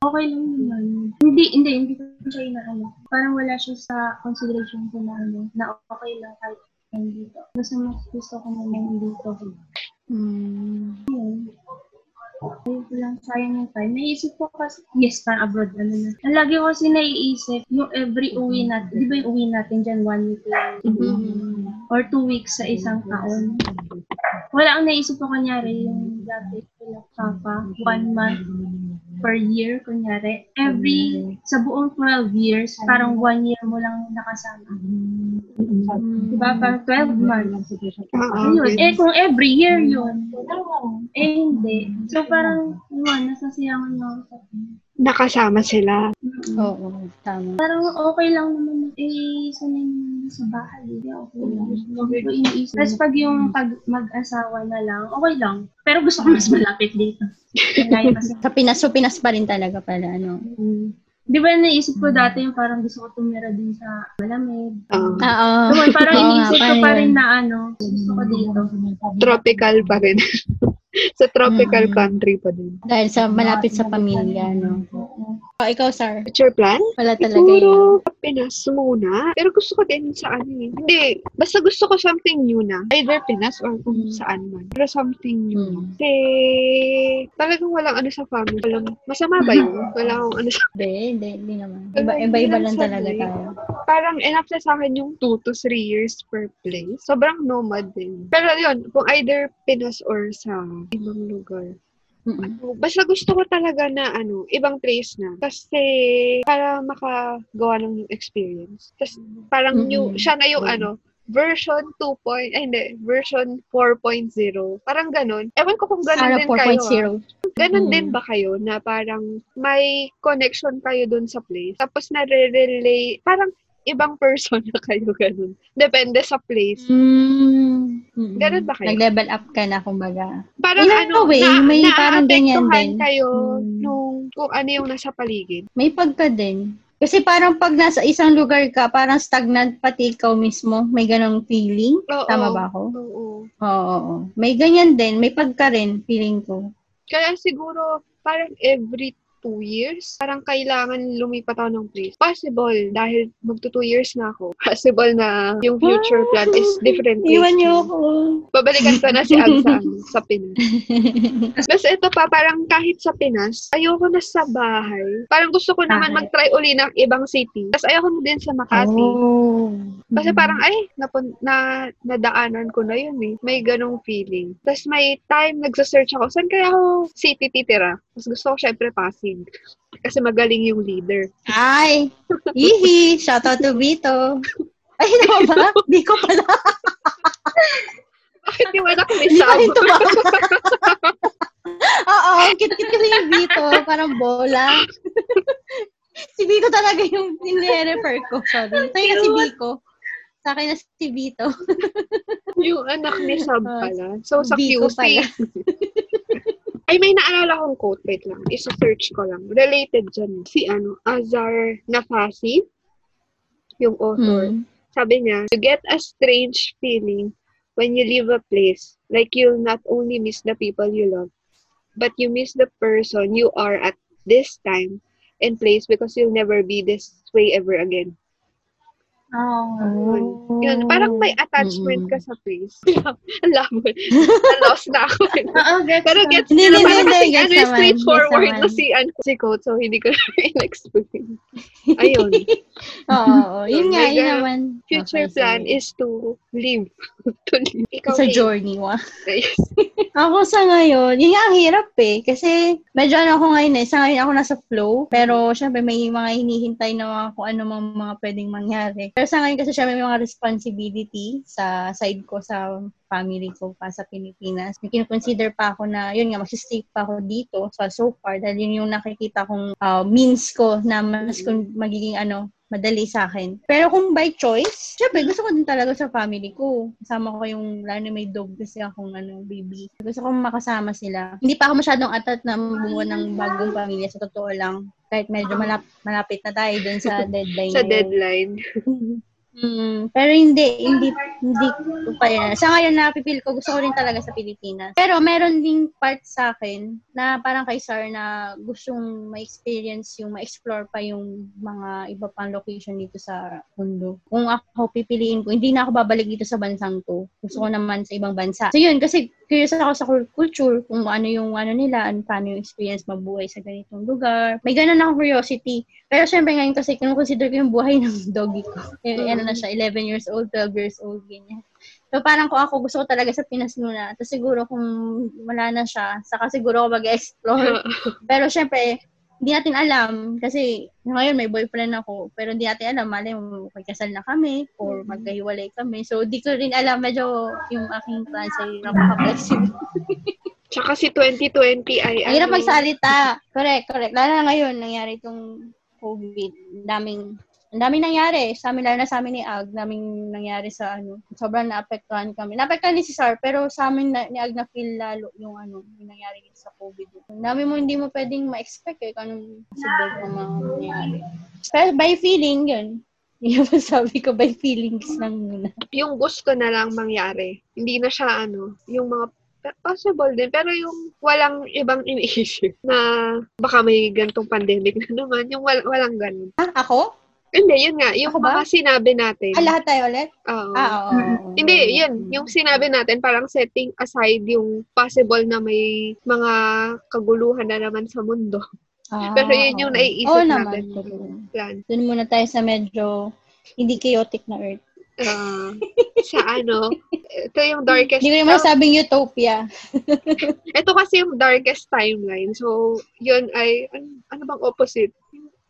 Okay lang naman hindi hindi hindi ko siya inaano. Parang wala siya sa consideration ko na ano na okay lang kahit nandito. Gusto mas gusto ko naman dito Hmm. yun Ayun ko lang, sayang yung time. Naisip ko kasi, yes, parang abroad, ano na. Ang lagi ko kasi naiisip, yung every uwi natin, di ba yung uwi natin dyan, one week lang, Mhm. or two weeks sa isang taon. Wala ang naisip ko, kunyari, yung dati papa, one month per year, kunyari. Every, sa buong 12 years, parang one year mo lang nakasama. Diba? Parang 12 months. Ah, Ayun. okay. Eh, kung every year yun. Eh, hindi. So, parang, yun, nasasayangan mo ako sa Nakasama sila. Oo, tama. Parang okay lang naman. Eh, sanay naman sa bahay. Hindi, okay lang. Iniisip. Tapos pag yung pag mag-asawa na lang, okay lang. Pero gusto ko mas malapit dito. Sa Pinas, so Pinas pa rin talaga pala, ano. Di ba naisip ko dati yung parang gusto ko tumira din sa malamig. Ah, Oo. Diba, parang Oo nga, iniisip ko parang pa rin na ano, gusto ko dito. tropical pa rin. Sa tropical Mm. country pa din. Dahil sa malapit sa pamilya, no. Oh, ikaw, Sar. Future plan? Wala talaga yun. Siguro, Pinas muna. Pero gusto ko din sa ano eh. Hindi, basta gusto ko something new na. Either Pinas or kung Mm. saan man. Pero something new. Mm. Kasi, talagang walang ano sa family. Walang, masama ba yun? Wala akong ano sa Hindi, hindi, hindi naman. Iba, iba-iba lang talaga tayo. Parang enough na sa akin yung 2 to 3 years per place. Sobrang nomad din. Pero yun, kung either Pinas or sa ibang lugar. Mm-mm. Basta gusto ko talaga na ano, ibang place na. Kasi para makagawa ng experience. Tapos parang Mm-mm. new, siya na yung ano, version 2. Point, ay hindi, version 4.0. Parang ganun. Ewan ko kung ganun Sara din kayo. ah. 4.0. Ganun Mm. din ba kayo na parang may connection kayo dun sa place? Tapos nare-relate, parang ibang person na kayo ganun. Depende sa place. Mm. Mm-mm. Ganun ba kayo? Nag-level up ka na, kumbaga. Parang In ano, way, na, may parang ganyan din. kayo Mm. nung kung ano yung nasa paligid. May pagka din. Kasi parang pag nasa isang lugar ka, parang stagnant pati ikaw mismo. May ganong feeling. Oo. Tama ba ako? Oo. Oo, oo. May ganyan din. May pagka rin, feeling ko. Kaya siguro, parang every two years, parang kailangan lumipat ako ng place. Possible, dahil magto two years na ako. Possible na yung future plan is different place. Iwan niyo ako. Babalikan ko na si Ag sa, Pinas. Tapos ito pa, parang kahit sa Pinas, ayoko na sa bahay. Parang gusto ko naman mag-try uli ng ibang city. Tapos ayoko na din sa Makati. Oh. Kasi parang, ay, napun- na, nadaanan ko na yun eh. May ganong feeling. Tapos may time, nagsa-search ako, saan kaya ako city titira? Tapos gusto ko syempre Pasig. Kasi magaling yung leader. Ay! Ihi! Shoutout to Vito. Ay, ano ba? Biko pala. Bakit yung anak ko may Hindi ko sab? rin tumama. Oo, kit-kit kasi yung Vito. Parang bola. si Biko talaga yung nire-refer ko. Sorry. Sa'yo na si Biko. Sa akin na si Vito. Yung anak ni Sab pala. So, sa Biko QC. Ay, may naalala kong quote. Wait lang. Isa-search ko lang. Related dyan. Si ano, Azar Nafasi, yung author. Hmm. Sabi niya, you get a strange feeling when you leave a place. Like you'll not only miss the people you love, but you miss the person you are at this time and place because you'll never be this way ever again. Oh. Yun, parang may attachment ka sa place. Ang labo. Na-lost na ako. Oo, gets Pero gets Hindi, hindi, parang hindi, kasi ano, naman, straightforward na si, ano, si Coach, so hindi ko na in-explain. Ayun. Oo, oo. yun nga, yun naman. Future Okay, plan is to live. to live. Ikaw, It's a Nate. journey, wa. Yes. Ako sa ngayon, yun nga ang hirap eh. Kasi medyo ano ako ngayon eh. Sa ngayon ako nasa flow. Pero syempre may mga hinihintay na mga kung ano mga, mga pwedeng mangyari. Pero sa ngayon kasi syempre may mga responsibility sa side ko sa family ko pa sa Pilipinas. May kinoconsider pa ako na, yun nga, magsistay pa ako dito. So, so far, dahil yun yung nakikita kong uh, means ko na mas kung magiging ano, madali sa akin. Pero kung by choice, syempre gusto ko din talaga sa family ko. Kasama ko yung, lalo may dog kasi akong ano, baby. Gusto ko makasama sila. Hindi pa ako masyadong atat na bumuo ng bagong pamilya. Sa totoo lang. Kahit medyo malap, malapit na tayo dun sa deadline. Sa deadline. Mm, pero hindi, hindi, hindi ko pa yan. Sa ngayon, napipil ko, gusto ko rin talaga sa Pilipinas. Pero meron ding part sa akin na parang kay Sar na gustong ma-experience yung, ma-explore pa yung mga iba pang location dito sa mundo. Kung ako pipiliin ko, hindi na ako babalik dito sa bansang to. Gusto ko naman sa ibang bansa. So yun, kasi curious ako sa cul- culture, kung ano yung ano nila, ano, paano yung experience mabuhay sa ganitong lugar. May ganun akong curiosity. Pero syempre ngayon kasi, kinukonsider ko yung buhay ng doggy ko. Eh, ano na siya, 11 years old, 12 years old, ganyan. So parang kung ako gusto ko talaga sa Pinas muna. Tapos siguro kung wala na siya, saka siguro ako mag-explore. Pero syempre, hindi natin alam. Kasi ngayon may boyfriend ako. Pero hindi natin alam. Mali mo magkasal na kami or magkahiwalay kami. So di ko rin alam. Medyo yung aking plans ay napaka-flexible Tsaka si 2020 ay ang hirap ano, magsalita. Correct correct. Lalo na ngayon nangyari itong COVID. Daming ang daming nangyari sa amin, lalo na sa amin ni Ag, daming nangyari sa ano, sobrang naapektuhan kami. Naapektuhan ni si Sar, pero sa amin na, ni Ag na feel lalo yung ano, yung nangyari sa COVID. Ang dami mo hindi mo pwedeng ma-expect eh, kung anong ng mga nangyari. Pero by feeling, yun. Yung sabi ko, by feelings lang muna. yung gusto na lang mangyari. Hindi na siya ano, yung mga possible din, pero yung walang ibang iniisip na baka may gantong pandemic na naman, yung wal- walang ganun. Ah, ako? Hindi, yun nga, yung Ako ba? mga sinabi natin. Ah, lahat tayo ulit? Oo. Ah, oo. oo. Hindi, yun. Yung sinabi natin, parang setting aside yung possible na may mga kaguluhan na naman sa mundo. Ah, Pero yun yung naiisip Oo natin. naman. Plan. Doon muna tayo sa medyo hindi chaotic na Earth. Ah, sa ano, ito yung darkest, Hindi ko naman sabing utopia. ito kasi yung darkest timeline. So, yun ay, ano, ano bang opposite?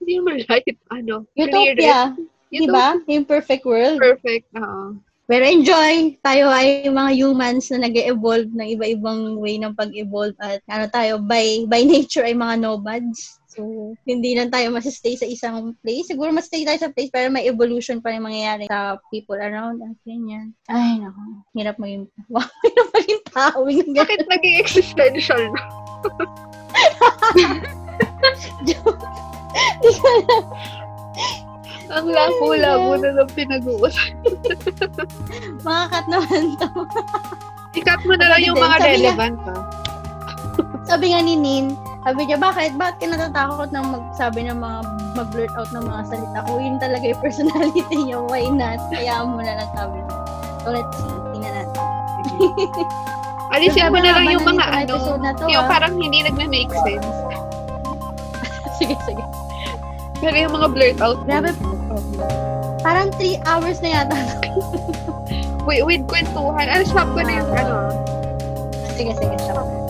Hindi naman light, ano, Utopia. Yun Di ba? Yung perfect world. Perfect, oo. Pero enjoy! Tayo ay mga humans na nag evolve ng iba-ibang way ng pag-evolve at ano tayo, by, by nature ay mga nomads. So, hindi lang tayo masistay sa isang place. Siguro masistay tayo sa place pero may evolution pa rin mangyayari sa people around us. Ganyan. Ay, nako. Hirap maging, wow, hirap maging tao. Bakit naging existential na? Ang labo-labo na lang pinag-uusap. Mga kat naman to. Ikat mo na lang yung Sabi mga nga- relevant, ha? Sabi nga ni Nin, sabi niya, bakit? Bakit ka natatakot ng magsabi ng mga, mag-blurt out ng mga salita? Kung yun talaga yung personality niya, why not? Kaya mo na lang sabi niya. So, let's see. Tingnan natin. Alisin mo na lang yung mga ano, episode na to, yung ah. parang hindi nagme-make sense. sige, sige. Pero yung mga blurt out, Grabe. Parang 3 hours na yata. with, with kwentuhan, ano, stop ko na yung ano, sige, sige. Stop.